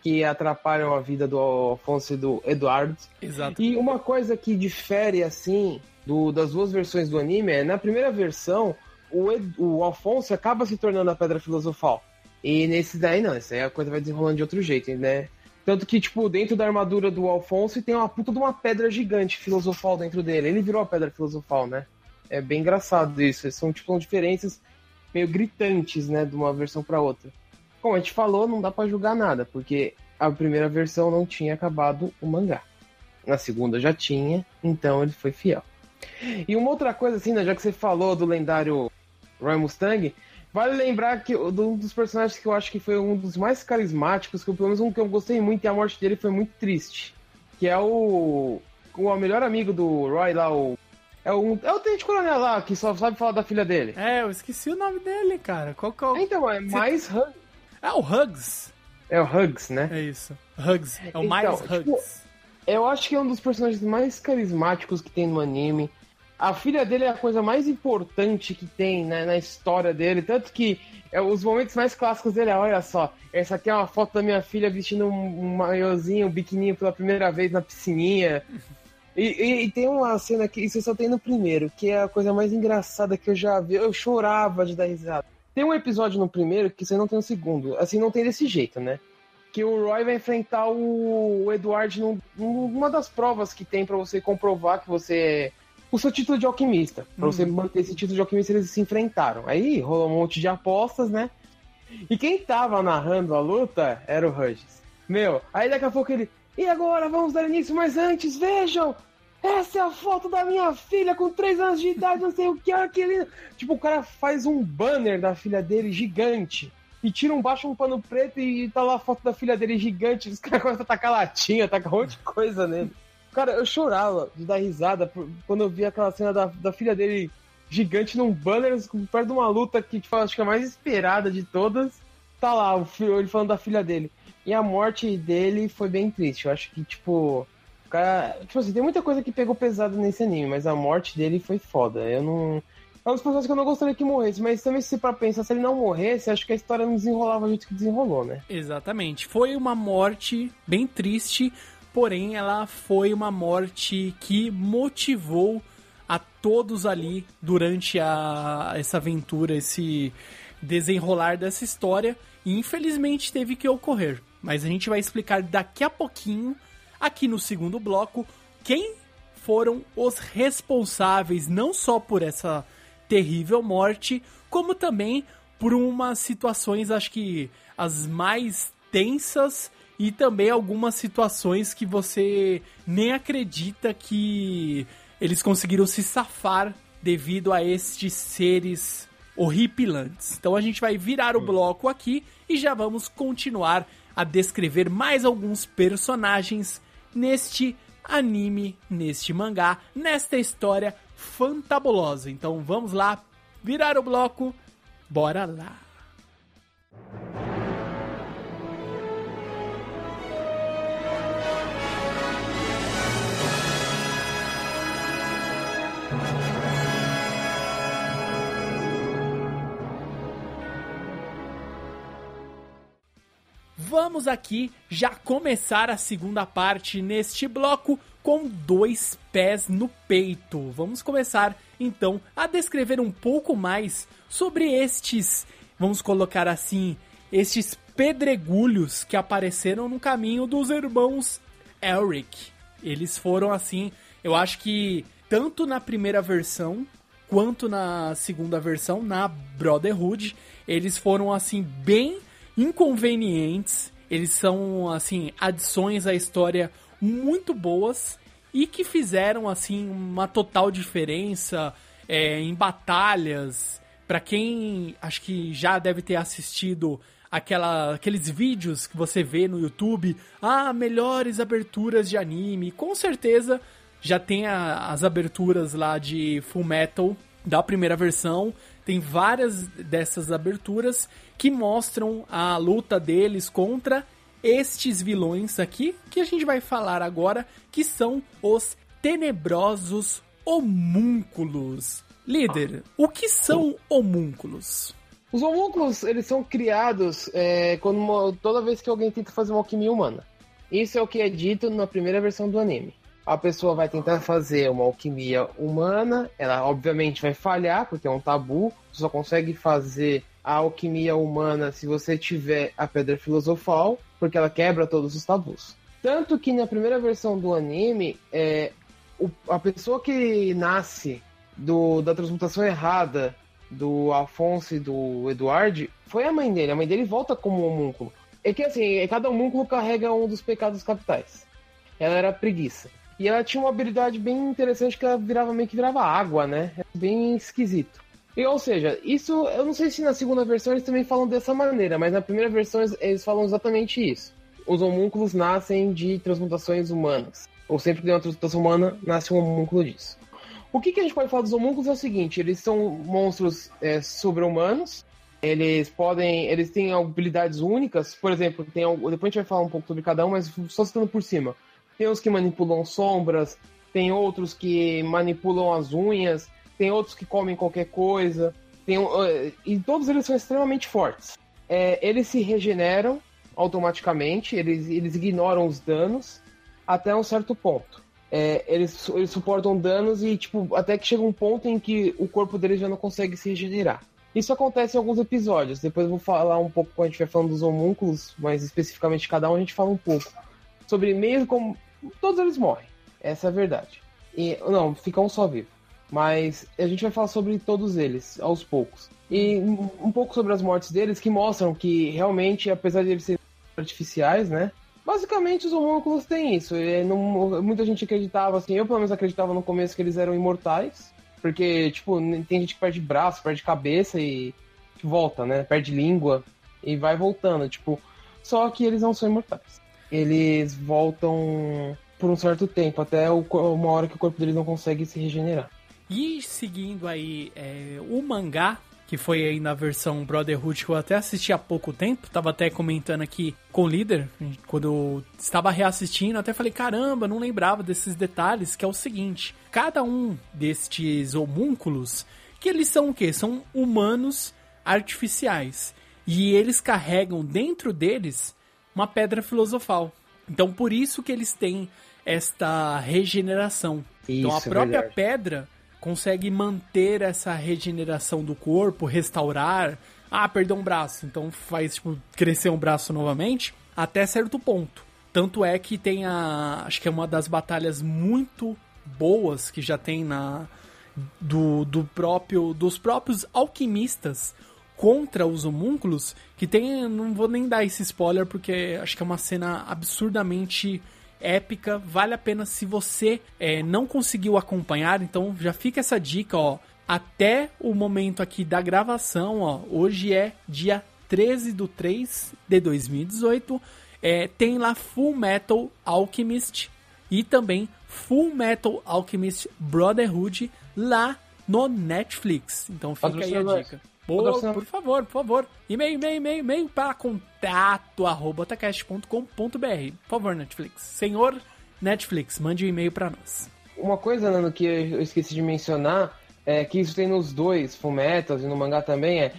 que atrapalham a vida do Alfonso e do Eduardo. Exato. E uma coisa que difere, assim, do, das duas versões do anime é, na primeira versão, o, Ed, o Alfonso acaba se tornando a Pedra Filosofal. E nesse daí não, essa aí a coisa vai desenrolando de outro jeito, né? Tanto que, tipo, dentro da armadura do Alfonso tem uma puta de uma pedra gigante filosofal dentro dele. Ele virou a pedra filosofal, né? É bem engraçado isso. São, tipo, diferenças meio gritantes, né? De uma versão para outra. Como a gente falou, não dá para julgar nada, porque a primeira versão não tinha acabado o mangá. Na segunda já tinha, então ele foi fiel. E uma outra coisa, assim, né, já que você falou do lendário Roy Mustang, Vale lembrar que um dos personagens que eu acho que foi um dos mais carismáticos, que pelo menos um que eu gostei muito, e a morte dele foi muito triste. Que é o. O melhor amigo do Roy lá, o. É o, é o Tenente Coronel lá, que só sabe falar da filha dele. É, eu esqueci o nome dele, cara. Qual que é o... Então, é mais Hugs. É o Hugs. É o Hugs, né? É isso. Hugs. É o então, mais Hugs. Tipo, eu acho que é um dos personagens mais carismáticos que tem no anime. A filha dele é a coisa mais importante que tem né, na história dele. Tanto que é, os momentos mais clássicos dele é: olha só, essa aqui é uma foto da minha filha vestindo um, um maiozinho, um biquininho pela primeira vez na piscininha. E, e, e, tem uma cena que isso só tem no primeiro, que é a coisa mais engraçada que eu já vi. Eu chorava de dar risada. Tem um episódio no primeiro que você não tem no segundo. Assim, não tem desse jeito, né? Que o Roy vai enfrentar o, Edward num, numa das provas que tem para você comprovar que você o seu título de alquimista. Pra uhum. você manter esse título de alquimista, eles se enfrentaram. Aí rolou um monte de apostas, né? E quem tava narrando a luta era o Hughes. Meu, aí daqui a pouco ele. E agora vamos dar início, mas antes, vejam! Essa é a foto da minha filha com 3 anos de idade, não sei o que, olha que lindo. Tipo, o cara faz um banner da filha dele gigante. E tira um baixo um pano preto e tá lá a foto da filha dele gigante. Os caras começam a tacar latinha, tacar um monte de coisa nele. Cara, eu chorava de dar risada quando eu vi aquela cena da, da filha dele gigante num banner perto de uma luta que tipo, acho que é a mais esperada de todas. Tá lá, o filho, ele falando da filha dele. E a morte dele foi bem triste. Eu acho que, tipo. O cara. Tipo assim, tem muita coisa que pegou pesado nesse anime, mas a morte dele foi foda. Eu não. É uma das pessoas que eu não gostaria que morresse, mas também se para pensar, se ele não morresse, acho que a história não desenrolava do jeito que desenrolou, né? Exatamente. Foi uma morte bem triste, porém ela foi uma morte que motivou a todos ali durante a, essa aventura, esse desenrolar dessa história, e infelizmente teve que ocorrer. Mas a gente vai explicar daqui a pouquinho, aqui no segundo bloco, quem foram os responsáveis não só por essa terrível morte, como também por umas situações, acho que as mais tensas e também algumas situações que você nem acredita que eles conseguiram se safar devido a estes seres horripilantes. Então a gente vai virar o bloco aqui e já vamos continuar a descrever mais alguns personagens neste anime, neste mangá, nesta história fantabulosa. Então vamos lá, virar o bloco, bora lá. Vamos aqui já começar a segunda parte neste bloco com dois pés no peito. Vamos começar então a descrever um pouco mais sobre estes, vamos colocar assim, estes pedregulhos que apareceram no caminho dos irmãos Elric. Eles foram assim, eu acho que tanto na primeira versão quanto na segunda versão, na Brotherhood, eles foram assim bem inconvenientes. Eles são assim adições à história muito boas e que fizeram assim uma total diferença é, em batalhas. Para quem acho que já deve ter assistido aquela, aqueles vídeos que você vê no YouTube, ah, melhores aberturas de anime, com certeza já tem a, as aberturas lá de Full Metal da primeira versão. Tem várias dessas aberturas que mostram a luta deles contra estes vilões aqui, que a gente vai falar agora, que são os tenebrosos homúnculos. Líder, o que são homúnculos? Os homúnculos, eles são criados é, quando uma, toda vez que alguém tenta fazer uma alquimia humana. Isso é o que é dito na primeira versão do anime. A pessoa vai tentar fazer uma alquimia humana, ela obviamente vai falhar, porque é um tabu, só consegue fazer a alquimia humana se você tiver a pedra filosofal, porque ela quebra todos os tabus. Tanto que na primeira versão do anime, é, o, a pessoa que nasce do, da transmutação errada do Afonso e do Eduardo foi a mãe dele. A mãe dele volta como homúnculo. É que assim, cada homúnculo carrega um dos pecados capitais. Ela era preguiça. E ela tinha uma habilidade bem interessante que ela virava meio que virava água, né? É bem esquisito. E, ou seja, isso eu não sei se na segunda versão eles também falam dessa maneira, mas na primeira versão eles, falam exatamente isso. Os homúnculos nascem de transmutações humanas. Ou sempre que tem uma transmutação humana, nasce um homúnculo disso. O que, que a gente pode falar dos homúnculos é o seguinte: eles são monstros é, sobre-humanos. Eles podem. Eles têm habilidades únicas. Por exemplo, tem, depois a gente vai falar um pouco sobre cada um, mas só citando por cima. Tem os que manipulam sombras, tem outros que manipulam as unhas, tem outros que comem qualquer coisa. Tem, uh, e todos eles são extremamente fortes. É, eles se regeneram automaticamente, eles, eles ignoram os danos até um certo ponto é, eles, eles suportam danos e, tipo, até que chega um ponto em que o corpo deles já não consegue se regenerar. Isso acontece em alguns episódios. Depois eu vou falar um pouco quando a gente vai falando dos homúnculos, mas especificamente cada um a gente fala um pouco. Sobre meio como. Todos eles morrem. Essa é a verdade. E, não, fica um só vivo. Mas a gente vai falar sobre todos eles, aos poucos. E um pouco sobre as mortes deles, que mostram que realmente, apesar de eles serem artificiais, né? Basicamente, os homúnculos têm isso. Não, muita gente acreditava, assim, eu pelo menos acreditava no começo que eles eram imortais. Porque, tipo, tem gente que perde braço, perde cabeça e volta, né? Perde língua e vai voltando. Tipo, só que eles não são imortais. Eles voltam por um certo tempo, até uma hora que o corpo deles não consegue se regenerar. E seguindo aí é, o mangá, que foi aí na versão Brotherhood que eu até assisti há pouco tempo, tava até comentando aqui com o líder, quando eu estava reassistindo, até falei, caramba, não lembrava desses detalhes, que é o seguinte, cada um destes homúnculos, que eles são o quê? São humanos artificiais, e eles carregam dentro deles uma pedra filosofal. Então por isso que eles têm esta regeneração. Isso, então a própria verdade. pedra consegue manter essa regeneração do corpo, restaurar. Ah, perdeu um braço, então faz tipo, crescer um braço novamente, até certo ponto. Tanto é que tem a. Acho que é uma das batalhas muito boas que já tem na. Do, do próprio. Dos próprios alquimistas contra os homúnculos. Que tem. Não vou nem dar esse spoiler, porque acho que é uma cena absurdamente épica, vale a pena se você é, não conseguiu acompanhar, então já fica essa dica, ó, até o momento aqui da gravação, ó, hoje é dia 13 do 3 de 2018, é, tem lá Full Metal Alchemist e também Full Metal Alchemist Brotherhood lá no Netflix. Então fica aí a dica. Boa, por favor, por favor. E-mail, e-mail, e-mail, e-mail para contato arroba Por favor, Netflix. Senhor Netflix, mande um e-mail para nós. Uma coisa, Nando, que eu esqueci de mencionar é que isso tem nos dois, Fullmetals e no mangá também, é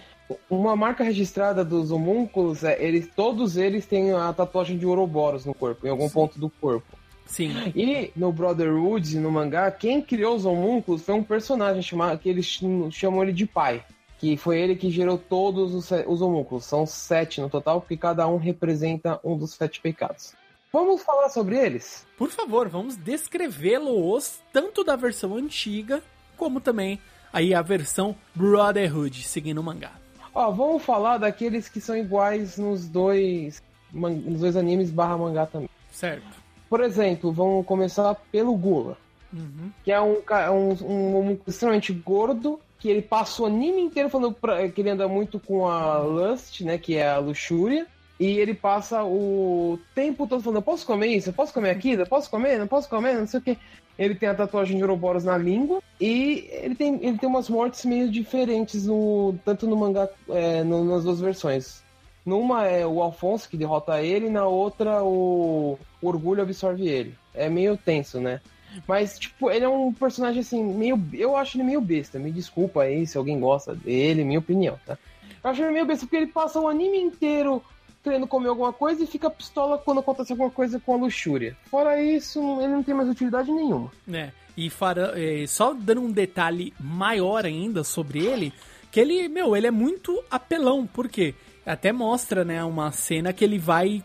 uma marca registrada dos homúnculos, é, eles, todos eles têm a tatuagem de Ouroboros no corpo, em algum Sim. ponto do corpo. Sim. E no Brotherhood, no mangá, quem criou os homúnculos foi um personagem chamado, que eles chamam ele de pai. Que foi ele que gerou todos os, os homúnculos. São sete no total, porque cada um representa um dos sete pecados. Vamos falar sobre eles? Por favor, vamos descrevê-los tanto da versão antiga como também aí a versão Brotherhood, seguindo o mangá. Ó, vamos falar daqueles que são iguais nos dois, nos dois animes barra mangá também. Certo. Por exemplo, vamos começar pelo Gula. Uhum. Que é um, um, um, um, extremamente gordo, que ele passa o anime inteiro falando pra, que ele anda muito com a Lust, né? Que é a luxúria. E ele passa o tempo todo falando: posso comer isso? Posso comer aquilo? Posso comer? Não posso comer? Não sei o que. Ele tem a tatuagem de Ouroboros na língua. E ele tem, ele tem umas mortes meio diferentes, no, tanto no mangá, é, no, nas duas versões. Numa é o Alfonso que derrota ele, na outra o Orgulho absorve ele. É meio tenso, né? Mas, tipo, ele é um personagem assim, meio. Eu acho ele meio besta. Me desculpa aí se alguém gosta dele, minha opinião, tá? Eu acho ele meio besta porque ele passa o anime inteiro querendo comer alguma coisa e fica pistola quando acontece alguma coisa com a luxúria. Fora isso, ele não tem mais utilidade nenhuma. É, e fara, é, só dando um detalhe maior ainda sobre ele, que ele, meu, ele é muito apelão, por quê? Até mostra, né, uma cena que ele vai,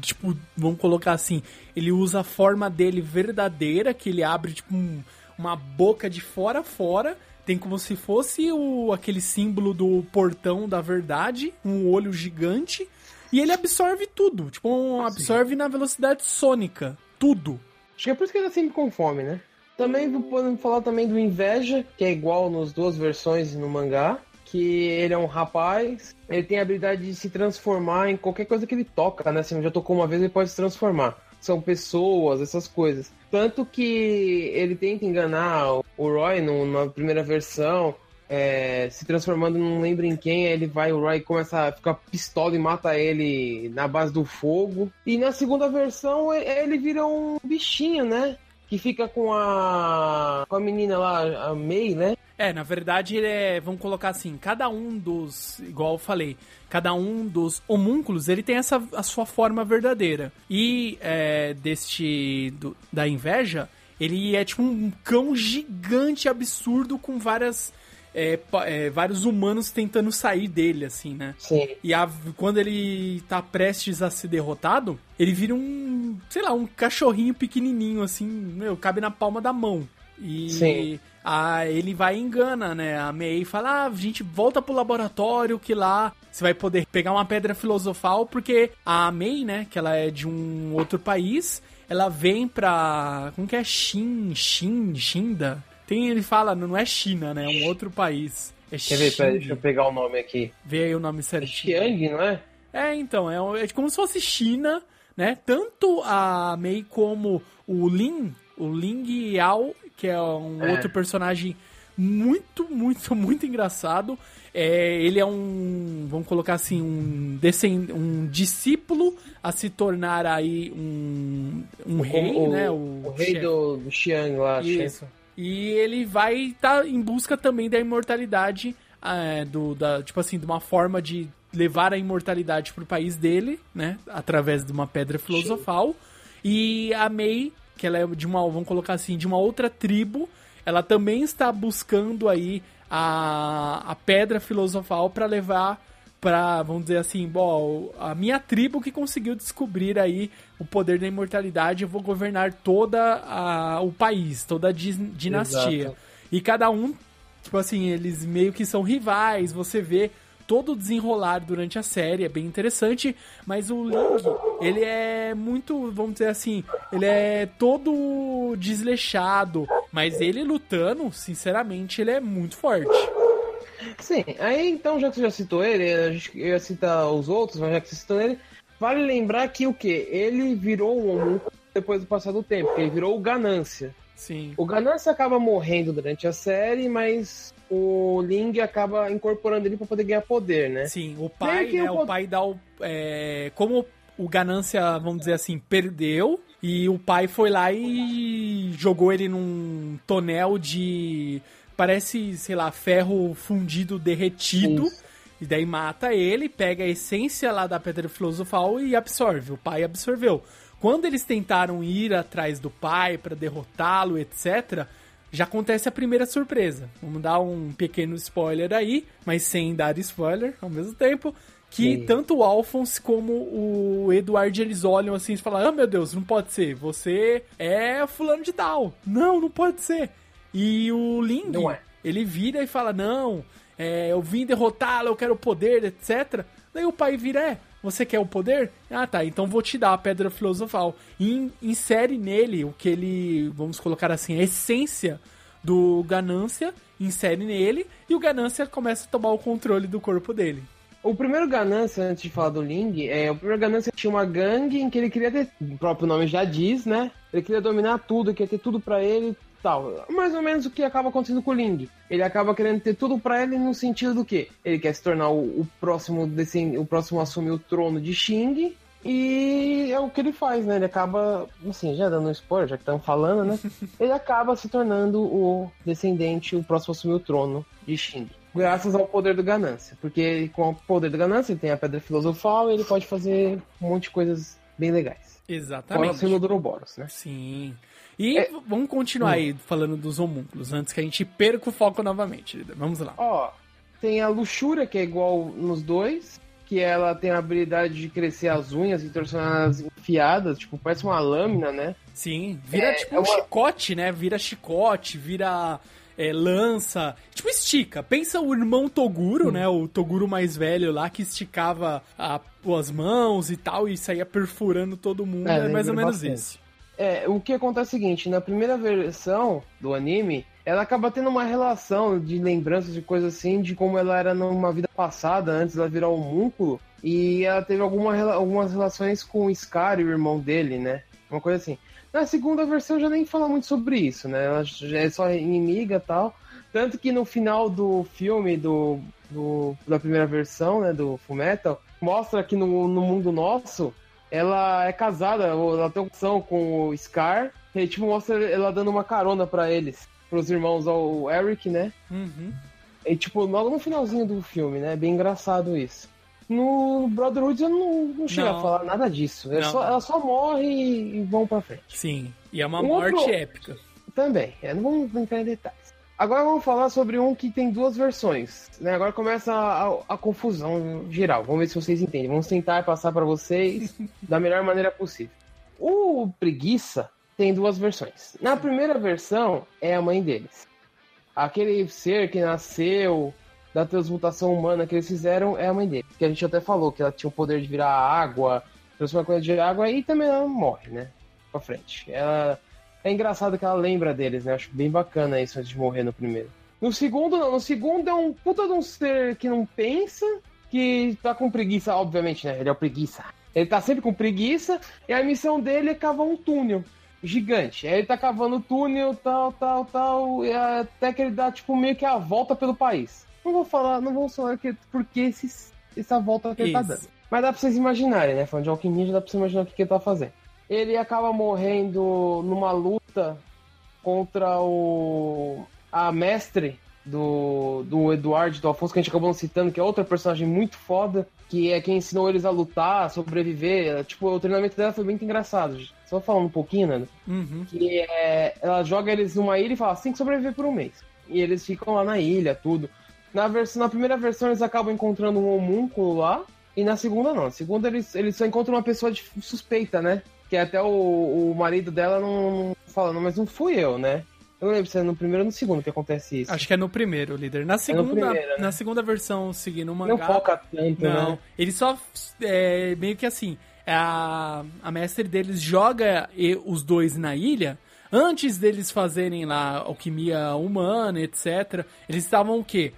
tipo, vamos colocar assim, ele usa a forma dele verdadeira, que ele abre, tipo, um, uma boca de fora a fora, tem como se fosse o, aquele símbolo do portão da verdade, um olho gigante, e ele absorve tudo. Tipo, um, absorve na velocidade sônica. Tudo. Acho que é por isso que ele é sempre com fome, né? Também podemos falar também do Inveja, que é igual nas duas versões no mangá. Que ele é um rapaz, ele tem a habilidade de se transformar em qualquer coisa que ele toca, né? Se ele já tocou uma vez, ele pode se transformar. São pessoas, essas coisas. Tanto que ele tenta enganar o Roy na primeira versão, é, se transformando não lembro em quem, ele vai, o Roy começa a ficar pistola e mata ele na base do fogo. E na segunda versão ele vira um bichinho, né? Que fica com a. com a menina lá, a May, né? É, na verdade, ele é, vamos colocar assim, cada um dos, igual eu falei, cada um dos homúnculos, ele tem essa a sua forma verdadeira. E é, deste do, da inveja, ele é tipo um cão gigante absurdo com várias é, é, vários humanos tentando sair dele, assim, né? Sim. E a, quando ele tá prestes a ser derrotado, ele vira um, sei lá, um cachorrinho pequenininho, assim, meu, cabe na palma da mão. E Sim. A, ele vai e engana, né? A May fala: ah, a gente volta pro laboratório que lá você vai poder pegar uma pedra filosofal, porque a May, né, que ela é de um outro país, ela vem pra. Como que é? Shin, Shin, Shinda? Tem, ele fala, não é China, né? É um outro país. É Quer ver? Pera, deixa eu pegar o nome aqui. Vê aí o nome certinho. É Xiang, não é? É, então, é, é como se fosse China, né? Tanto a Mei como o Lin, o Ling Yao, que é um é. outro personagem muito, muito, muito engraçado. É, ele é um, vamos colocar assim, um, descend, um discípulo a se tornar aí um, um rei, o, né? O, o rei do, do Xiang lá. Isso. E ele vai estar tá em busca também da imortalidade, é, do, da, tipo assim, de uma forma de levar a imortalidade pro país dele, né? Através de uma pedra filosofal. Sim. E a Mei, que ela é de uma, vamos colocar assim, de uma outra tribo, ela também está buscando aí a, a pedra filosofal para levar para, vamos dizer assim, bom, a minha tribo que conseguiu descobrir aí o poder da imortalidade, eu vou governar toda a, o país, toda a dinastia. Exato. E cada um, tipo assim, eles meio que são rivais, você vê todo o desenrolar durante a série, é bem interessante, mas o Ling, ele é muito, vamos dizer assim, ele é todo desleixado, mas ele lutando, sinceramente, ele é muito forte. Sim, aí então, já que você já citou ele, a gente ia citar os outros, mas já que você citou ele, vale lembrar que o que? Ele virou um homúnculo depois do passar do tempo, ele virou o Ganância. Sim. O Ganância acaba morrendo durante a série, mas o Ling acaba incorporando ele para poder ganhar poder, né? Sim, o pai, né, o, o pai dá o... É, como o Ganância, vamos dizer assim, perdeu, e o pai foi lá e jogou ele num tonel de parece, sei lá, ferro fundido derretido. Isso. E daí mata ele, pega a essência lá da pedra filosofal e absorve. O pai absorveu. Quando eles tentaram ir atrás do pai para derrotá-lo, etc., já acontece a primeira surpresa. Vamos dar um pequeno spoiler aí, mas sem dar spoiler ao mesmo tempo. Que tanto o Alphonse como o Eduardo eles olham assim e falam: Ah, meu Deus, não pode ser. Você é fulano de tal. Não, não pode ser. E o Ling, é. ele vira e fala: Não, é, eu vim derrotá-lo, eu quero poder, etc. Daí o pai vira: É, você quer o poder? Ah, tá, então vou te dar a pedra filosofal. E insere nele o que ele, vamos colocar assim, a essência do Ganância, insere nele, e o Ganância começa a tomar o controle do corpo dele. O primeiro Ganância, antes de falar do Ling, é, o primeiro Ganância tinha uma gangue em que ele queria ter, o próprio nome já diz, né? Ele queria dominar tudo, queria ter tudo para ele, tal. Mais ou menos o que acaba acontecendo com o Ling. Ele acaba querendo ter tudo para ele no sentido do que ele quer se tornar o, o próximo o próximo a assumir o trono de Xing. E é o que ele faz, né? Ele acaba, assim, já dando um spoiler, já que estamos falando, né? ele acaba se tornando o descendente, o próximo a assumir o trono de Xing. Graças ao poder do ganância. Porque com o poder do ganância ele tem a pedra filosofal e ele pode fazer um monte de coisas bem legais. Exatamente. Fora o do Ouroboros, né? Sim. E É- vamos continuar aí falando dos homúnculos, antes que a gente perca o foco novamente. Vamos lá. Ó, tem a luxúria, que é igual nos dois, que ela tem a habilidade de crescer as unhas e tornar as enfiadas, tipo, parece uma lâmina, né? Sim, vira É, tipo é um uma- chicote, né? Vira chicote, vira é, lança. Tipo, estica. Pensa o irmão Toguro, né? O Toguro mais velho lá que esticava a- as mãos e tal e saía perfurando todo mundo. É, É, mais ou menos bastante. isso. É, o que acontece é o seguinte, na primeira versão do anime, ela acaba tendo uma relação de lembranças de coisas assim, de como ela era numa vida passada, antes ela virar homúnculo, e ela teve alguma, algumas relações com o Scar e o irmão dele, né? Uma coisa assim. Na segunda versão já nem fala muito sobre isso, né? Ela já é só inimiga tal. Tanto que no final do filme do, do- da primeira versão, né, do Fullmetal, mostra que no, no mundo nosso, ela é casada, ou ela tem opção com o Scar, e tipo, mostra ela dando uma carona pra eles, pros irmãos ao Eric, né? Uhum. E tipo, logo no finalzinho do filme, né? Bem engraçado isso. No Brotherhood eu não, não chego Não. a falar nada disso. É Não. só- ela só morre e, e vão pra frente. Sim. E é uma Um morte outro- épica. Também, é, não vamos entrar em detalhes. Agora vamos falar sobre um que tem duas versões. Né? Agora começa a, a confusão geral. Vamos ver se vocês entendem. Vamos tentar passar para vocês da melhor maneira possível. O Preguiça tem duas versões. Na primeira versão é a mãe deles. Aquele ser que nasceu da transmutação humana que eles fizeram é a mãe deles. Que a gente até falou que ela tinha o poder de virar água, transformar coisa de água e também ela morre, né? Pra frente. Ela é engraçado que ela lembra deles, né? Acho bem bacana isso antes de morrer no primeiro. No segundo, não. No segundo é um puta de um ser que não pensa, que tá com preguiça, obviamente, né? Ele é o preguiça. Ele tá sempre com preguiça, e a missão dele é cavar um túnel gigante. Aí ele tá cavando o túnel, tal, tal, tal, e até que ele dá, tipo, meio que a volta pelo país. Não vou falar, não vou falar que, por que esses, essa volta que ele tá Isso. dando. Mas dá pra vocês imaginarem, né? Falando de alquimia, já dá pra vocês imaginar o que, que ele tá fazendo. Ele acaba morrendo numa luta contra o a mestre do, do Eduardo do Alfonso, que a gente acabou citando, que é outra personagem muito foda, que é quem ensinou eles a lutar, a sobreviver. Tipo, o treinamento dela foi muito engraçado. Só falando um pouquinho, né? Uhum. Que é, ela joga eles numa ilha e fala, "Você tem que sobreviver por um mês. E eles ficam lá na ilha, tudo. Na, versão, na primeira versão eles acabam encontrando um homúnculo lá, e na segunda não. Na segunda eles, eles só encontram uma pessoa de- suspeita, né? Que até o, o marido dela não, não fala, não, mas não fui eu, né? Eu não lembro se é no primeiro ou no segundo que acontece isso. Acho que é no primeiro, líder. Na segunda, primeiro, né? na segunda versão, seguindo o não mangá. foca tanto, Não, né? ele só é, meio que assim, a, a mestre deles joga e- os dois na ilha. Antes deles fazerem lá alquimia humana, etc. Eles estavam o quê?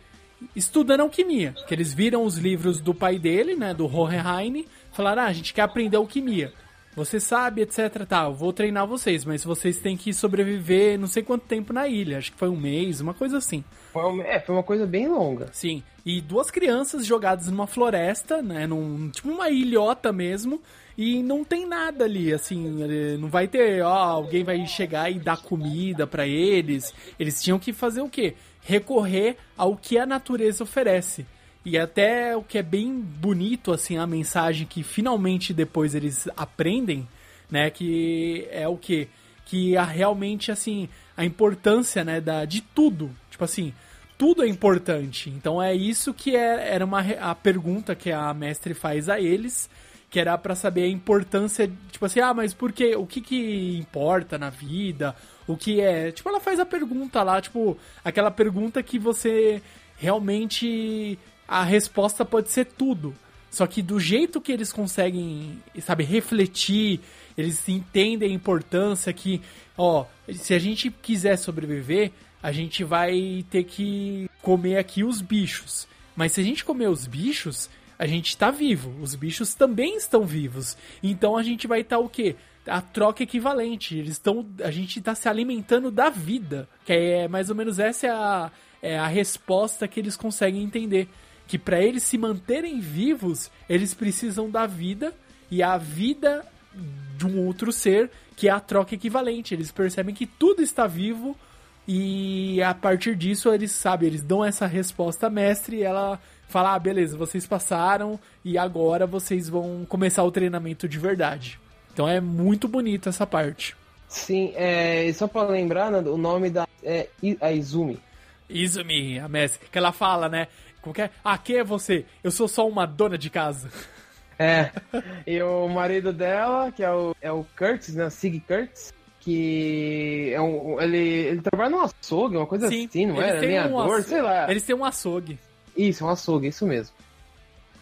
Estudando alquimia. Que eles viram os livros do pai dele, né? Do Hohenheim. Falaram, ah, a gente quer aprender alquimia. Você sabe, etc. Tá, eu vou treinar vocês, mas vocês têm que sobreviver não sei quanto tempo na ilha. Acho que foi um mês, uma coisa assim. Foi uma, é, foi uma coisa bem longa. Sim. E duas crianças jogadas numa floresta, né? Num, tipo uma ilhota mesmo. E não tem nada ali, assim. eh, Não vai ter, ó, alguém vai chegar e dar comida pra eles. Eles tinham que fazer o quê? Recorrer ao que a natureza oferece. E até o que é bem bonito, assim, a mensagem que finalmente depois eles aprendem, né? Que é o que? Que a, realmente, assim, a importância, né, da, de tudo. Tipo assim, tudo é importante. Então é isso que é, era uma, a pergunta que a mestre faz a eles, que era para saber a importância, tipo assim, ah, mas por que, o que que importa na vida? O que é, tipo, ela faz a pergunta lá, tipo, aquela pergunta que você realmente a resposta pode ser tudo. Só que do jeito que eles conseguem, sabe, refletir, eles entendem a importância que, ó, se a gente quiser sobreviver, a gente vai ter que comer aqui os bichos. Mas se a gente comer os bichos, a gente tá vivo. Os bichos também estão vivos. Então a gente vai estar tá, o quê? A troca equivalente. Eles estão. A gente está se alimentando da vida. Que é mais ou menos essa é a, é a resposta que eles conseguem entender que para eles se manterem vivos, eles precisam da vida e a vida de um outro ser, que é a troca equivalente. Eles percebem que tudo está vivo e a partir disso eles sabem, eles dão essa resposta mestre e ela fala: ah, beleza, vocês passaram e agora vocês vão começar o treinamento de verdade. Então é muito bonito essa parte. Sim, é, só para lembrar, né, o nome da é a Izumi. Izumi, a mestre, que ela fala, né? Como que é? Ah, quem é você? Eu sou só uma dona de casa. É. E o marido dela, que é o, é o Kurtz, né? Sig Kurtz, que é um, ele, ele trabalha num açougue, uma coisa Sim, assim, não é? Alinhador, um sei lá. Eles têm um açougue. Isso, um açougue, isso mesmo.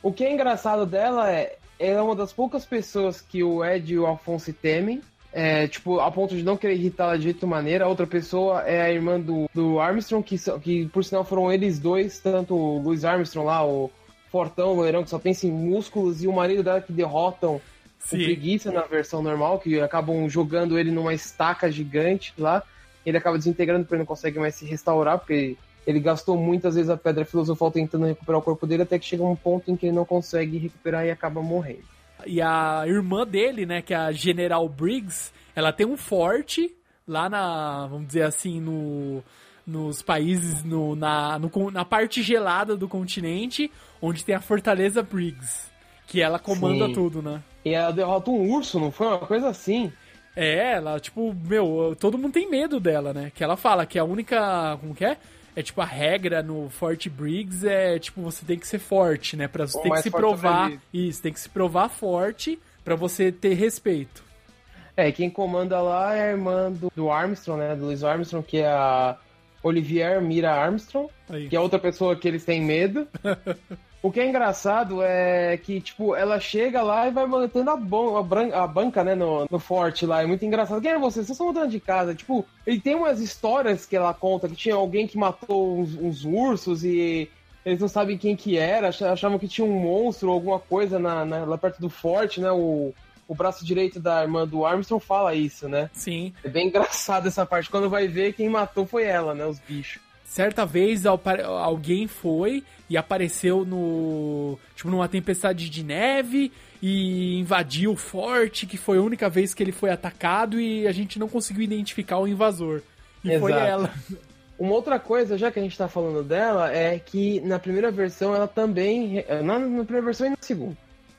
O que é engraçado dela é, ela é uma das poucas pessoas que o Ed e o Alfonso temem, é, tipo, a ponto de não querer irritá-la de jeito maneira. A outra pessoa é a irmã do, do Armstrong, que, que por sinal foram eles dois, tanto o Louis Armstrong lá, o fortão, o loirão, que só pensa em músculos, e o marido dela que derrotam Sim. o preguiça na versão normal, que acabam jogando ele numa estaca gigante lá. Ele acaba desintegrando porque ele não consegue mais se restaurar, porque ele gastou muitas vezes a pedra filosofal tentando recuperar o corpo dele, até que chega um ponto em que ele não consegue recuperar e acaba morrendo. E a irmã dele, né, que é a General Briggs, ela tem um forte lá na, vamos dizer assim, no nos países no, na, no, na parte gelada do continente, onde tem a Fortaleza Briggs, que ela comanda Sim. tudo, né? E ela derrota um urso, não foi uma coisa assim? É, ela, tipo, meu, todo mundo tem medo dela, né? Que ela fala que a única. Como que é? É tipo, a regra no Fort Briggs é, tipo, você tem que ser forte, né? Pra você ter que se provar. Isso, tem que se provar forte para você ter respeito. É, quem comanda lá é a irmã do, do Armstrong, né? Do Louis Armstrong, que é a Olivier Mira Armstrong, Aí. que é outra pessoa que eles têm medo. O que é engraçado é que, tipo, ela chega lá e vai mantendo a, a, a banca, né, no, no forte lá. É muito engraçado. Quem é você? Vocês estão mudando de casa. Tipo, ele tem umas histórias que ela conta que tinha alguém que matou uns, uns ursos e eles não sabem quem que era. Achavam que tinha um monstro ou alguma coisa na, na, lá perto do forte, né? O, o braço direito da irmã do Armstrong fala isso, né? Sim. É bem engraçado essa parte. Quando vai ver, quem matou foi ela, né? Os bichos. Certa vez alguém foi e apareceu no. Tipo, numa tempestade de neve e invadiu o forte, que foi a única vez que ele foi atacado e a gente não conseguiu identificar o invasor. E Exato. foi ela. Uma outra coisa, já que a gente tá falando dela, é que na primeira versão ela também. Na, na primeira versão e na segunda.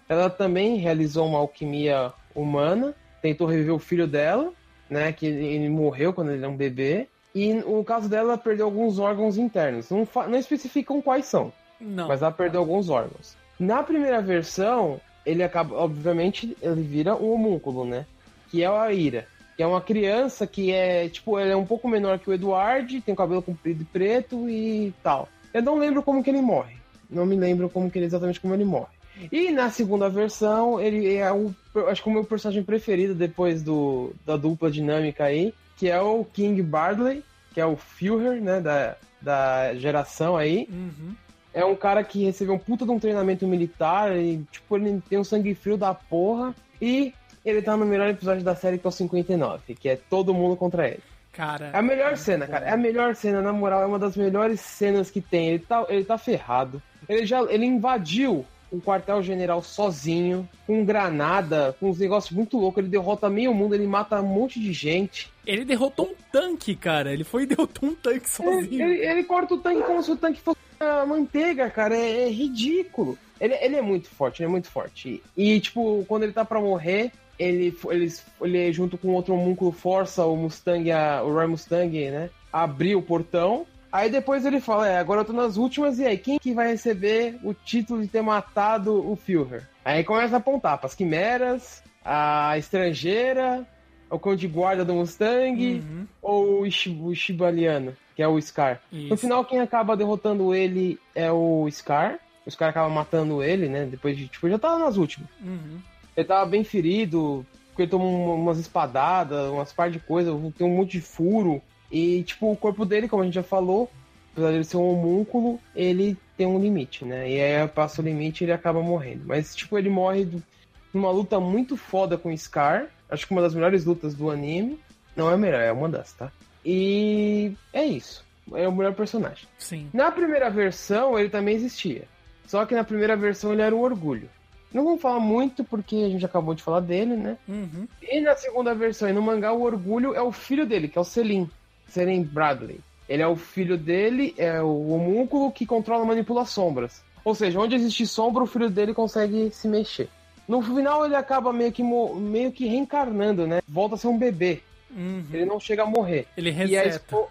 Ela também realizou uma alquimia humana, tentou reviver o filho dela, né? Que ele, ele morreu quando ele era um bebê. E no caso dela, ela perdeu alguns órgãos internos. Não, não especificam quais são. Não. Mas ela perdeu alguns órgãos. Na primeira versão, ele acaba, obviamente, ele vira um homúnculo, né? Que é a Ira. Que é uma criança que é, tipo, ele é um pouco menor que o Eduard, tem cabelo comprido e preto e tal. Eu não lembro como que ele morre. Não me lembro como que ele, exatamente como ele morre. E na segunda versão, ele é o, acho que o meu personagem preferido depois do, da dupla dinâmica aí, que é o King Bardley, que é o Führer, né, da, da geração aí. Uhum. É um cara que recebeu um puta de um treinamento militar e, tipo, ele tem um sangue frio da porra. E ele tá no melhor episódio da série, que é o 59, que é todo mundo contra ele. Cara. É a melhor é cena, cara. É a melhor cena, na moral, é uma das melhores cenas que tem. Ele tá, ele tá ferrado. Ele já ele invadiu um quartel-general sozinho, com granada, com uns negócios muito loucos. Ele derrota meio mundo, ele mata um monte de gente. Ele derrotou um tanque, cara. Ele foi e derrotou um tanque sozinho. Ele, ele, ele corta o tanque como se o tanque fosse manteiga, cara, é, é ridículo. Ele, ele é muito forte, ele é muito forte. E, tipo, quando ele tá pra morrer, ele, ele, ele junto com outro homúnculo força o Mustang, a, o Roy Mustang, né? A abrir o portão. Aí depois ele fala, é, agora eu tô nas últimas, e aí, quem que vai receber o título de ter matado o Führer? Aí começa a apontar para as quimeras, a estrangeira, o cão de guarda do Mustang, uhum. ou o, Shib o Shibaliano, que é o Scar. Isso. No final, quem acaba derrotando ele é o Scar. O Scar acaba matando ele, né? Depois de, tipo, já tava nas últimas. Uhum. Ele tava bem ferido, porque ele tomou umas espadadas, umas par de coisas, tem um monte de furo. E, tipo, o corpo dele, como a gente já falou, apesar de ele ser um homúnculo, ele tem um limite, né? E aí passa o limite e ele acaba morrendo. Mas, tipo, ele morre do... numa luta muito foda com o Scar. Acho que uma das melhores lutas do anime. Não é a melhor, é uma das, tá? E é isso. É o melhor personagem. Sim. Na primeira versão, ele também existia. Só que na primeira versão ele era o orgulho. Não vamos falar muito porque a gente acabou de falar dele, né? Uhum. E na segunda versão, e no mangá, o orgulho é o filho dele, que é o Selim. Selim Bradley. Ele é o filho dele, é o homúnculo que controla manipula sombras. Ou seja, onde existe sombra, o filho dele consegue se mexer. No final, ele acaba meio que, meio que reencarnando, né? Volta a ser um bebê. Uhum. Ele não chega a morrer. Ele reseta. Expo...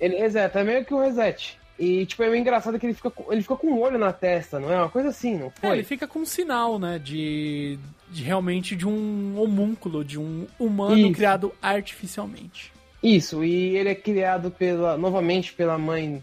Ele reseta, é meio que um reset. E, tipo, é meio engraçado que ele fica, ele fica com um olho na testa, não é? Uma coisa assim, não foi? É, ele fica com um sinal, né? De, de realmente de um homúnculo, de um humano Isso. criado artificialmente. Isso, e ele é criado pela, novamente pela mãe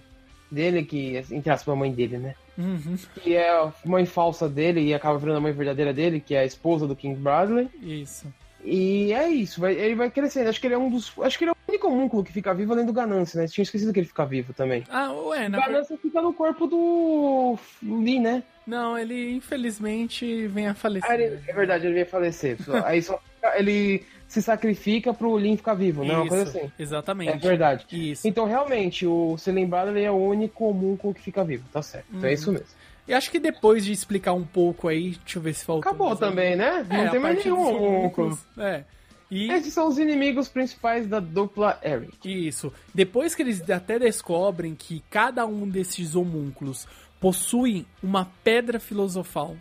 dele, que, entre aspas, a mãe dele, né? Uhum. Que é a mãe falsa dele e acaba virando a mãe verdadeira dele, que é a esposa do King Bradley. Isso. E é isso, vai, ele vai crescendo. Acho que ele é um dos. Acho que ele é o único homúnculo que fica vivo além do Ganância, né? Tinha esquecido que ele fica vivo também. Ah, ué, na Ganância fica no corpo do Lee, né? Não, ele infelizmente vem a falecer. Ah, ele, é verdade, ele vem a falecer. Aí só ele se sacrifica pro Lin ficar vivo, né? Uma coisa assim. Exatamente. É verdade. Isso. Então, realmente, o se lembrado ele é o único homúnculo que fica vivo, tá certo. Então é isso mesmo. E acho que depois de explicar um pouco aí, deixa eu ver se faltou. Acabou também, né? Não é, tem mais nenhum. É. E... Esses são os inimigos principais da dupla Eric. Isso. Depois que eles até descobrem que cada um desses homúnculos possui uma pedra filosofal,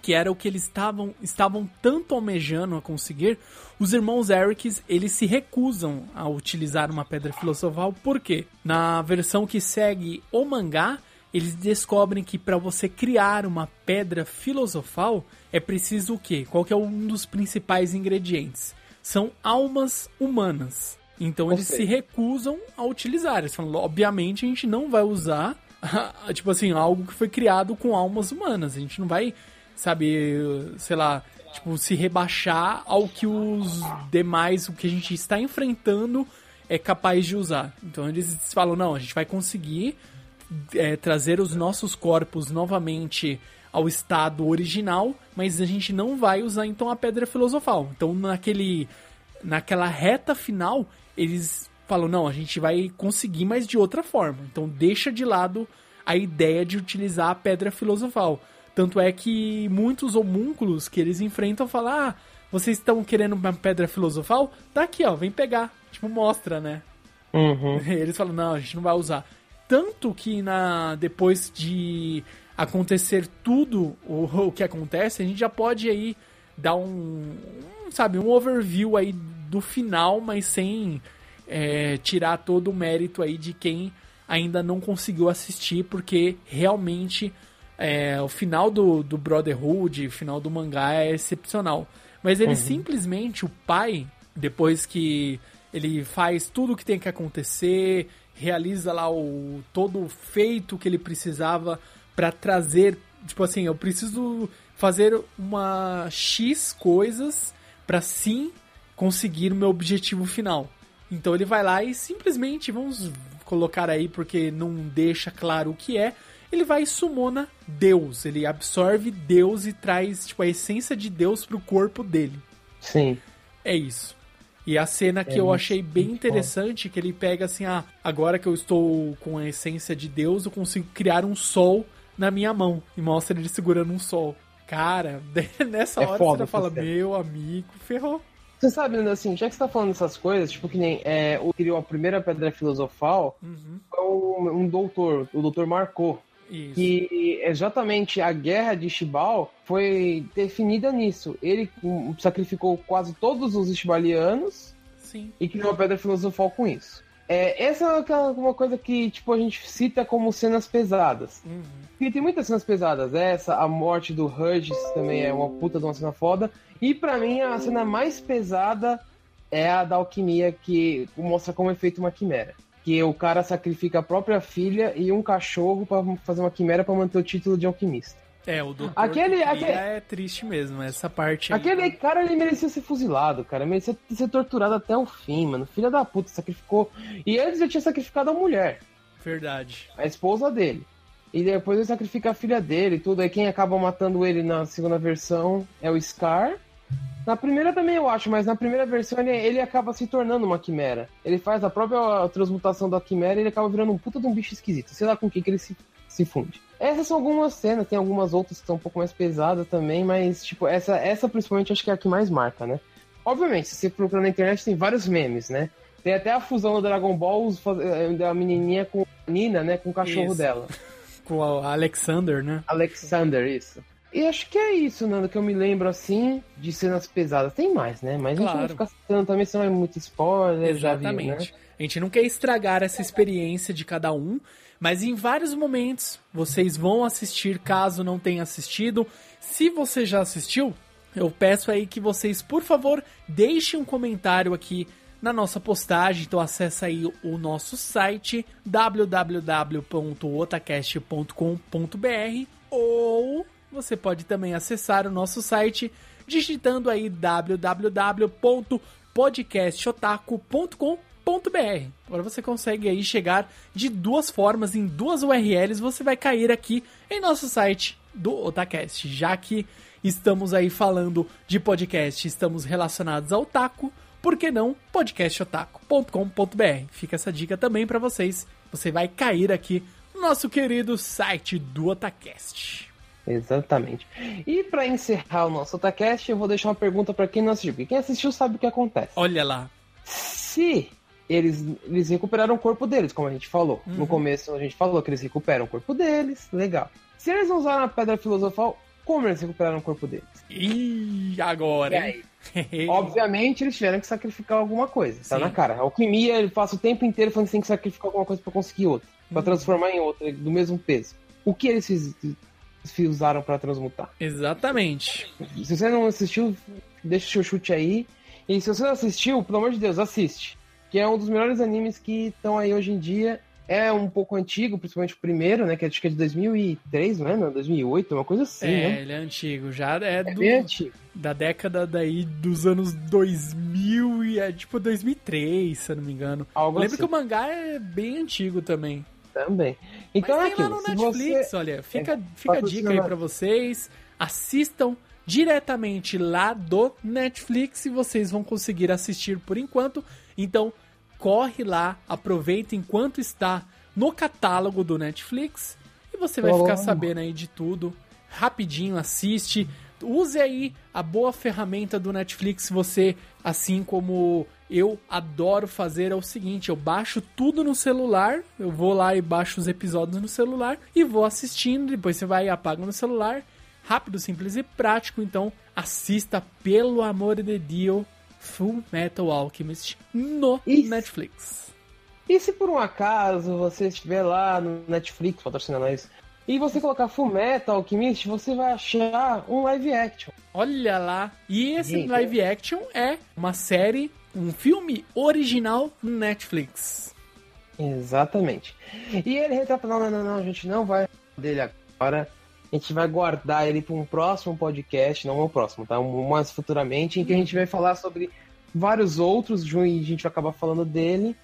que era o que eles estavam, estavam tanto almejando a conseguir, os irmãos Erics, eles se recusam a utilizar uma pedra filosofal, porque na versão que segue o mangá, eles descobrem que para você criar uma pedra filosofal é preciso o quê? Qual que é um dos principais ingredientes? São almas humanas. Então eles se recusam a utilizar. Eles falam, obviamente a gente não vai usar, tipo assim, algo que foi criado com almas humanas. A gente não vai, sabe, sei lá, tipo, se rebaixar ao que os demais, o que a gente está enfrentando é capaz de usar. Então eles falam, não, a gente vai conseguir é, trazer os nossos corpos novamente ao estado original, mas a gente não vai usar então a pedra filosofal. Então naquele naquela reta final, eles falam: "Não, a gente vai conseguir, mas de outra forma". Então deixa de lado a ideia de utilizar a pedra filosofal. Tanto é que muitos homúnculos que eles enfrentam falam: "Ah, vocês estão querendo uma pedra filosofal? Tá aqui, ó, vem pegar". Tipo, mostra, né? Uhum. Eles falam: "Não, a gente não vai usar". Tanto que na depois de acontecer tudo o, o que acontece, a gente já pode aí dar um, um sabe, um overview aí do final, mas sem é, tirar todo o mérito aí de quem ainda não conseguiu assistir, porque realmente é, o final do, do Brotherhood, o final do mangá é excepcional. Mas ele uhum. simplesmente, o pai, depois que ele faz tudo o que tem que acontecer, realiza lá o todo o feito que ele precisava para trazer, tipo assim, eu preciso fazer uma X coisas para sim conseguir o meu objetivo final. Então ele vai lá e simplesmente, vamos colocar aí porque não deixa claro o que é, ele vai e sumona Deus, ele absorve Deus e traz tipo a essência de Deus pro corpo dele. Sim. É isso. E a cena que é eu achei bem interessante, que ele pega assim, ah, agora que eu estou com a essência de Deus, eu consigo criar um sol na minha mão. E mostra ele segurando um sol. Cara, nessa é hora você já fala, meu amigo, ferrou. Você sabe, assim, já que você tá falando essas coisas, tipo que nem é, o criou a primeira pedra filosofal, uhum. foi um, um, doutor, o doutor Marcou. Isso. Que exatamente a guerra de Shibal foi definida nisso. Ele hum, sacrificou quase todos os Shibalianos Sim. e criou a Pedra Filosofal com isso. É, essa é uma coisa que tipo, a gente cita como cenas pesadas. Uhum. Porque tem muitas cenas pesadas. Essa, a morte do Hurges também é uma puta de uma cena foda. E pra mim, a cena mais pesada é a da alquimia, que mostra como é feita uma quimera. Que o cara sacrifica a própria filha e um cachorro pra fazer uma quimera pra manter o título de alquimista. É, o doutor Aquele- aquele- é triste mesmo, essa parte aí. Aquele cara, ele merecia ser fuzilado, cara. Merecia ser torturado até o fim, mano. Filha da puta, sacrificou. E antes já tinha sacrificado a mulher. Verdade. a esposa dele. E depois ele sacrifica a filha dele e tudo. Aí quem acaba matando ele na segunda versão é o Scar. Na primeira também eu acho, mas na primeira versão ele, ele acaba se tornando uma quimera. Ele faz a própria transmutação da quimera e ele acaba virando um puta de um bicho esquisito. Sei lá com o que, que ele se, se funde. Essas são algumas cenas, tem algumas outras que são um pouco mais pesadas também, mas tipo, essa, essa principalmente acho que é a que mais marca, né? Obviamente, se você procurar na internet tem vários memes, né? Tem até a fusão do Dragon Ball faz- eh, da menininha com a Nina, né? Com o cachorro Isso. dela. Com o Alexander, né? Alexander, isso. E acho que é isso, Nando, que eu me lembro assim de cenas pesadas. Tem mais, né? Mas a gente não vai Claro. ficar citando também, senão é muito spoiler, já viu, né? Exatamente. A gente não quer estragar essa experiência de cada um, mas em vários momentos vocês vão assistir, caso não tenha assistido. Se você já assistiu, eu peço aí que vocês, por favor, deixem um comentário aqui na nossa postagem. Então acessa aí o nosso site www.otacast.com.br ou você pode também acessar o nosso site digitando aí www.podcastotaku.com.br. Agora você consegue aí chegar de duas formas, em duas URLs, você vai cair aqui em nosso site do Otacast, já que estamos aí falando de podcast, estamos relacionados ao Otaku, por que não podcastotaku.com.br? Fica essa dica também para vocês. Você vai cair aqui no nosso querido site do Otacast. Exatamente. E pra encerrar o nosso Otacast, eu vou deixar uma pergunta pra quem não assistiu. Porque quem assistiu sabe o que acontece. Olha lá. Se eles, eles recuperaram o corpo deles, como a gente falou. Uhum. No começo a gente falou que eles recuperam o corpo deles, legal. Se eles não usaram a pedra filosofal, como eles recuperaram o corpo deles? E agora, hein? Obviamente eles tiveram que sacrificar alguma coisa, tá Sim. na cara. A alquimia, ele passa o tempo inteiro falando que tem que sacrificar alguma coisa pra conseguir outra, Pra Uhum. transformar em outra, do mesmo peso. O que eles fiz- fiz- usaram pra transmutar? Exatamente. Se você não assistiu, deixa o seu chute aí. E se você não assistiu, pelo amor de Deus, assiste. Que é um dos melhores animes que estão aí hoje em dia. É um pouco antigo, principalmente o primeiro, né? Que acho que é de 2003, não é? Não, 2008, uma coisa assim, é, né? ele é antigo, já é, É do, antigo. da década daí dos anos 2000 e é tipo 2003, se eu não me engano. Algo Lembra assim. que o mangá é bem antigo também. Também. Então Mas é tem lá aquilo. no se Netflix, você... olha, fica, é, fica a dica aí pra vocês. Assistam diretamente lá do Netflix e vocês vão conseguir assistir por enquanto. Então, corre lá, aproveita enquanto está no catálogo do Netflix e você vai ficar sabendo aí de tudo. Rapidinho, assiste. Use aí a boa ferramenta do Netflix. Você, assim como eu adoro fazer, é o seguinte: eu baixo tudo no celular. Eu vou lá e baixo os episódios no celular e vou assistindo. Depois você vai e apaga no celular. Rápido, simples e prático. Então, assista, pelo amor de Deus, Full Metal Alchemist no Isso. Netflix. E se por um acaso você estiver lá no Netflix patrocinando nós e você colocar Full Metal Alchemist, você vai achar um live action. Olha lá. E esse live action é uma série, um filme original no Netflix. Exatamente. E ele retrata, não, não, não, não, a gente não vai falar dele agora. A gente vai guardar ele para um próximo podcast, não o próximo, tá? Um mais futuramente, em que a gente vai falar sobre vários outros, e a gente vai acabar falando dele.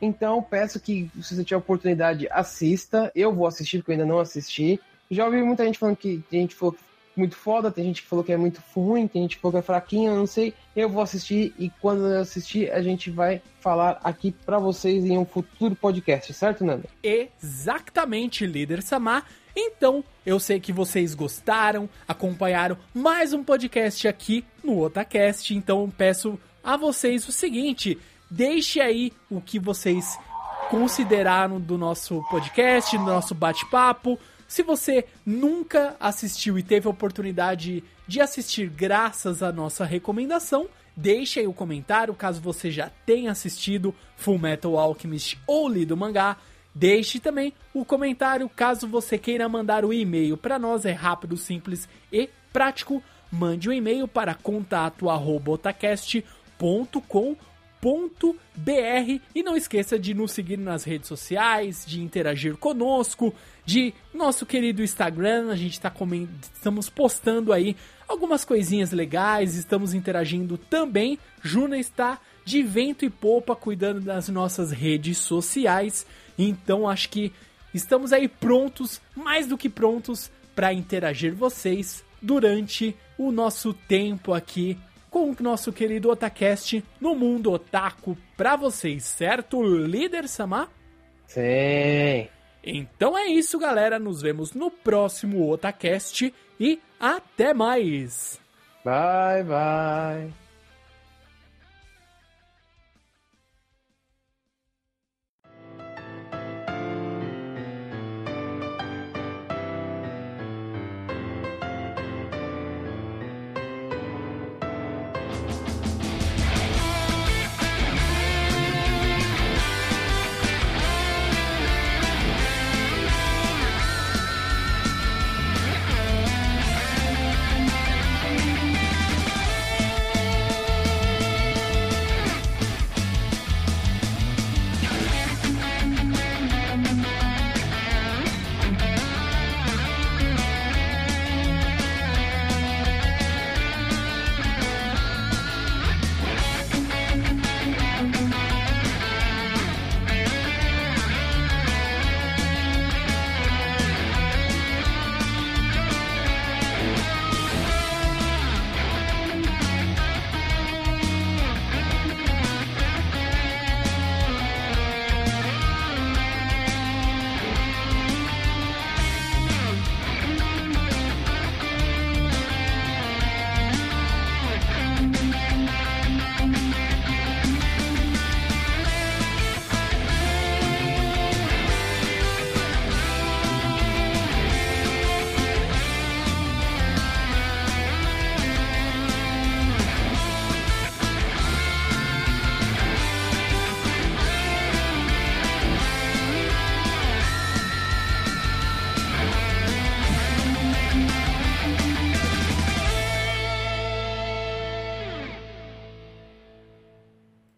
Então, peço que, se você tiver oportunidade, assista. Eu vou assistir, porque eu ainda não assisti. Já ouvi muita gente falando que tem gente falou que é muito foda, tem gente que falou que é muito ruim, tem gente que falou que é fraquinho, eu não sei. Eu vou assistir e quando eu assistir, a gente vai falar aqui pra vocês em um futuro podcast, certo, Nando? Exatamente, líder Samar. Então, eu sei que vocês gostaram, acompanharam mais um podcast aqui no Otacast. Então, peço a vocês o seguinte: deixe aí o que vocês consideraram do nosso podcast, do nosso bate-papo. Se você nunca assistiu e teve a oportunidade de assistir graças à nossa recomendação, deixe aí o comentário caso você já tenha assistido Full Metal Alchemist ou lido o mangá. Deixe também o comentário caso você queira mandar o e-mail para nós, é rápido, simples e prático. Mande um e-mail para contato@otacast.com.br e não esqueça de nos seguir nas redes sociais, de interagir conosco, de nosso querido Instagram, a gente está estamos postando aí algumas coisinhas legais, estamos interagindo também. Juna está de vento e popa cuidando das nossas redes sociais. Então acho que estamos aí prontos, mais do que prontos, para interagir vocês durante o nosso tempo aqui com o nosso querido Otacast no mundo otaku para vocês, certo, líder Samar? Sim. Então é isso, galera. Nos vemos no próximo Otacast e até mais. Bye, bye.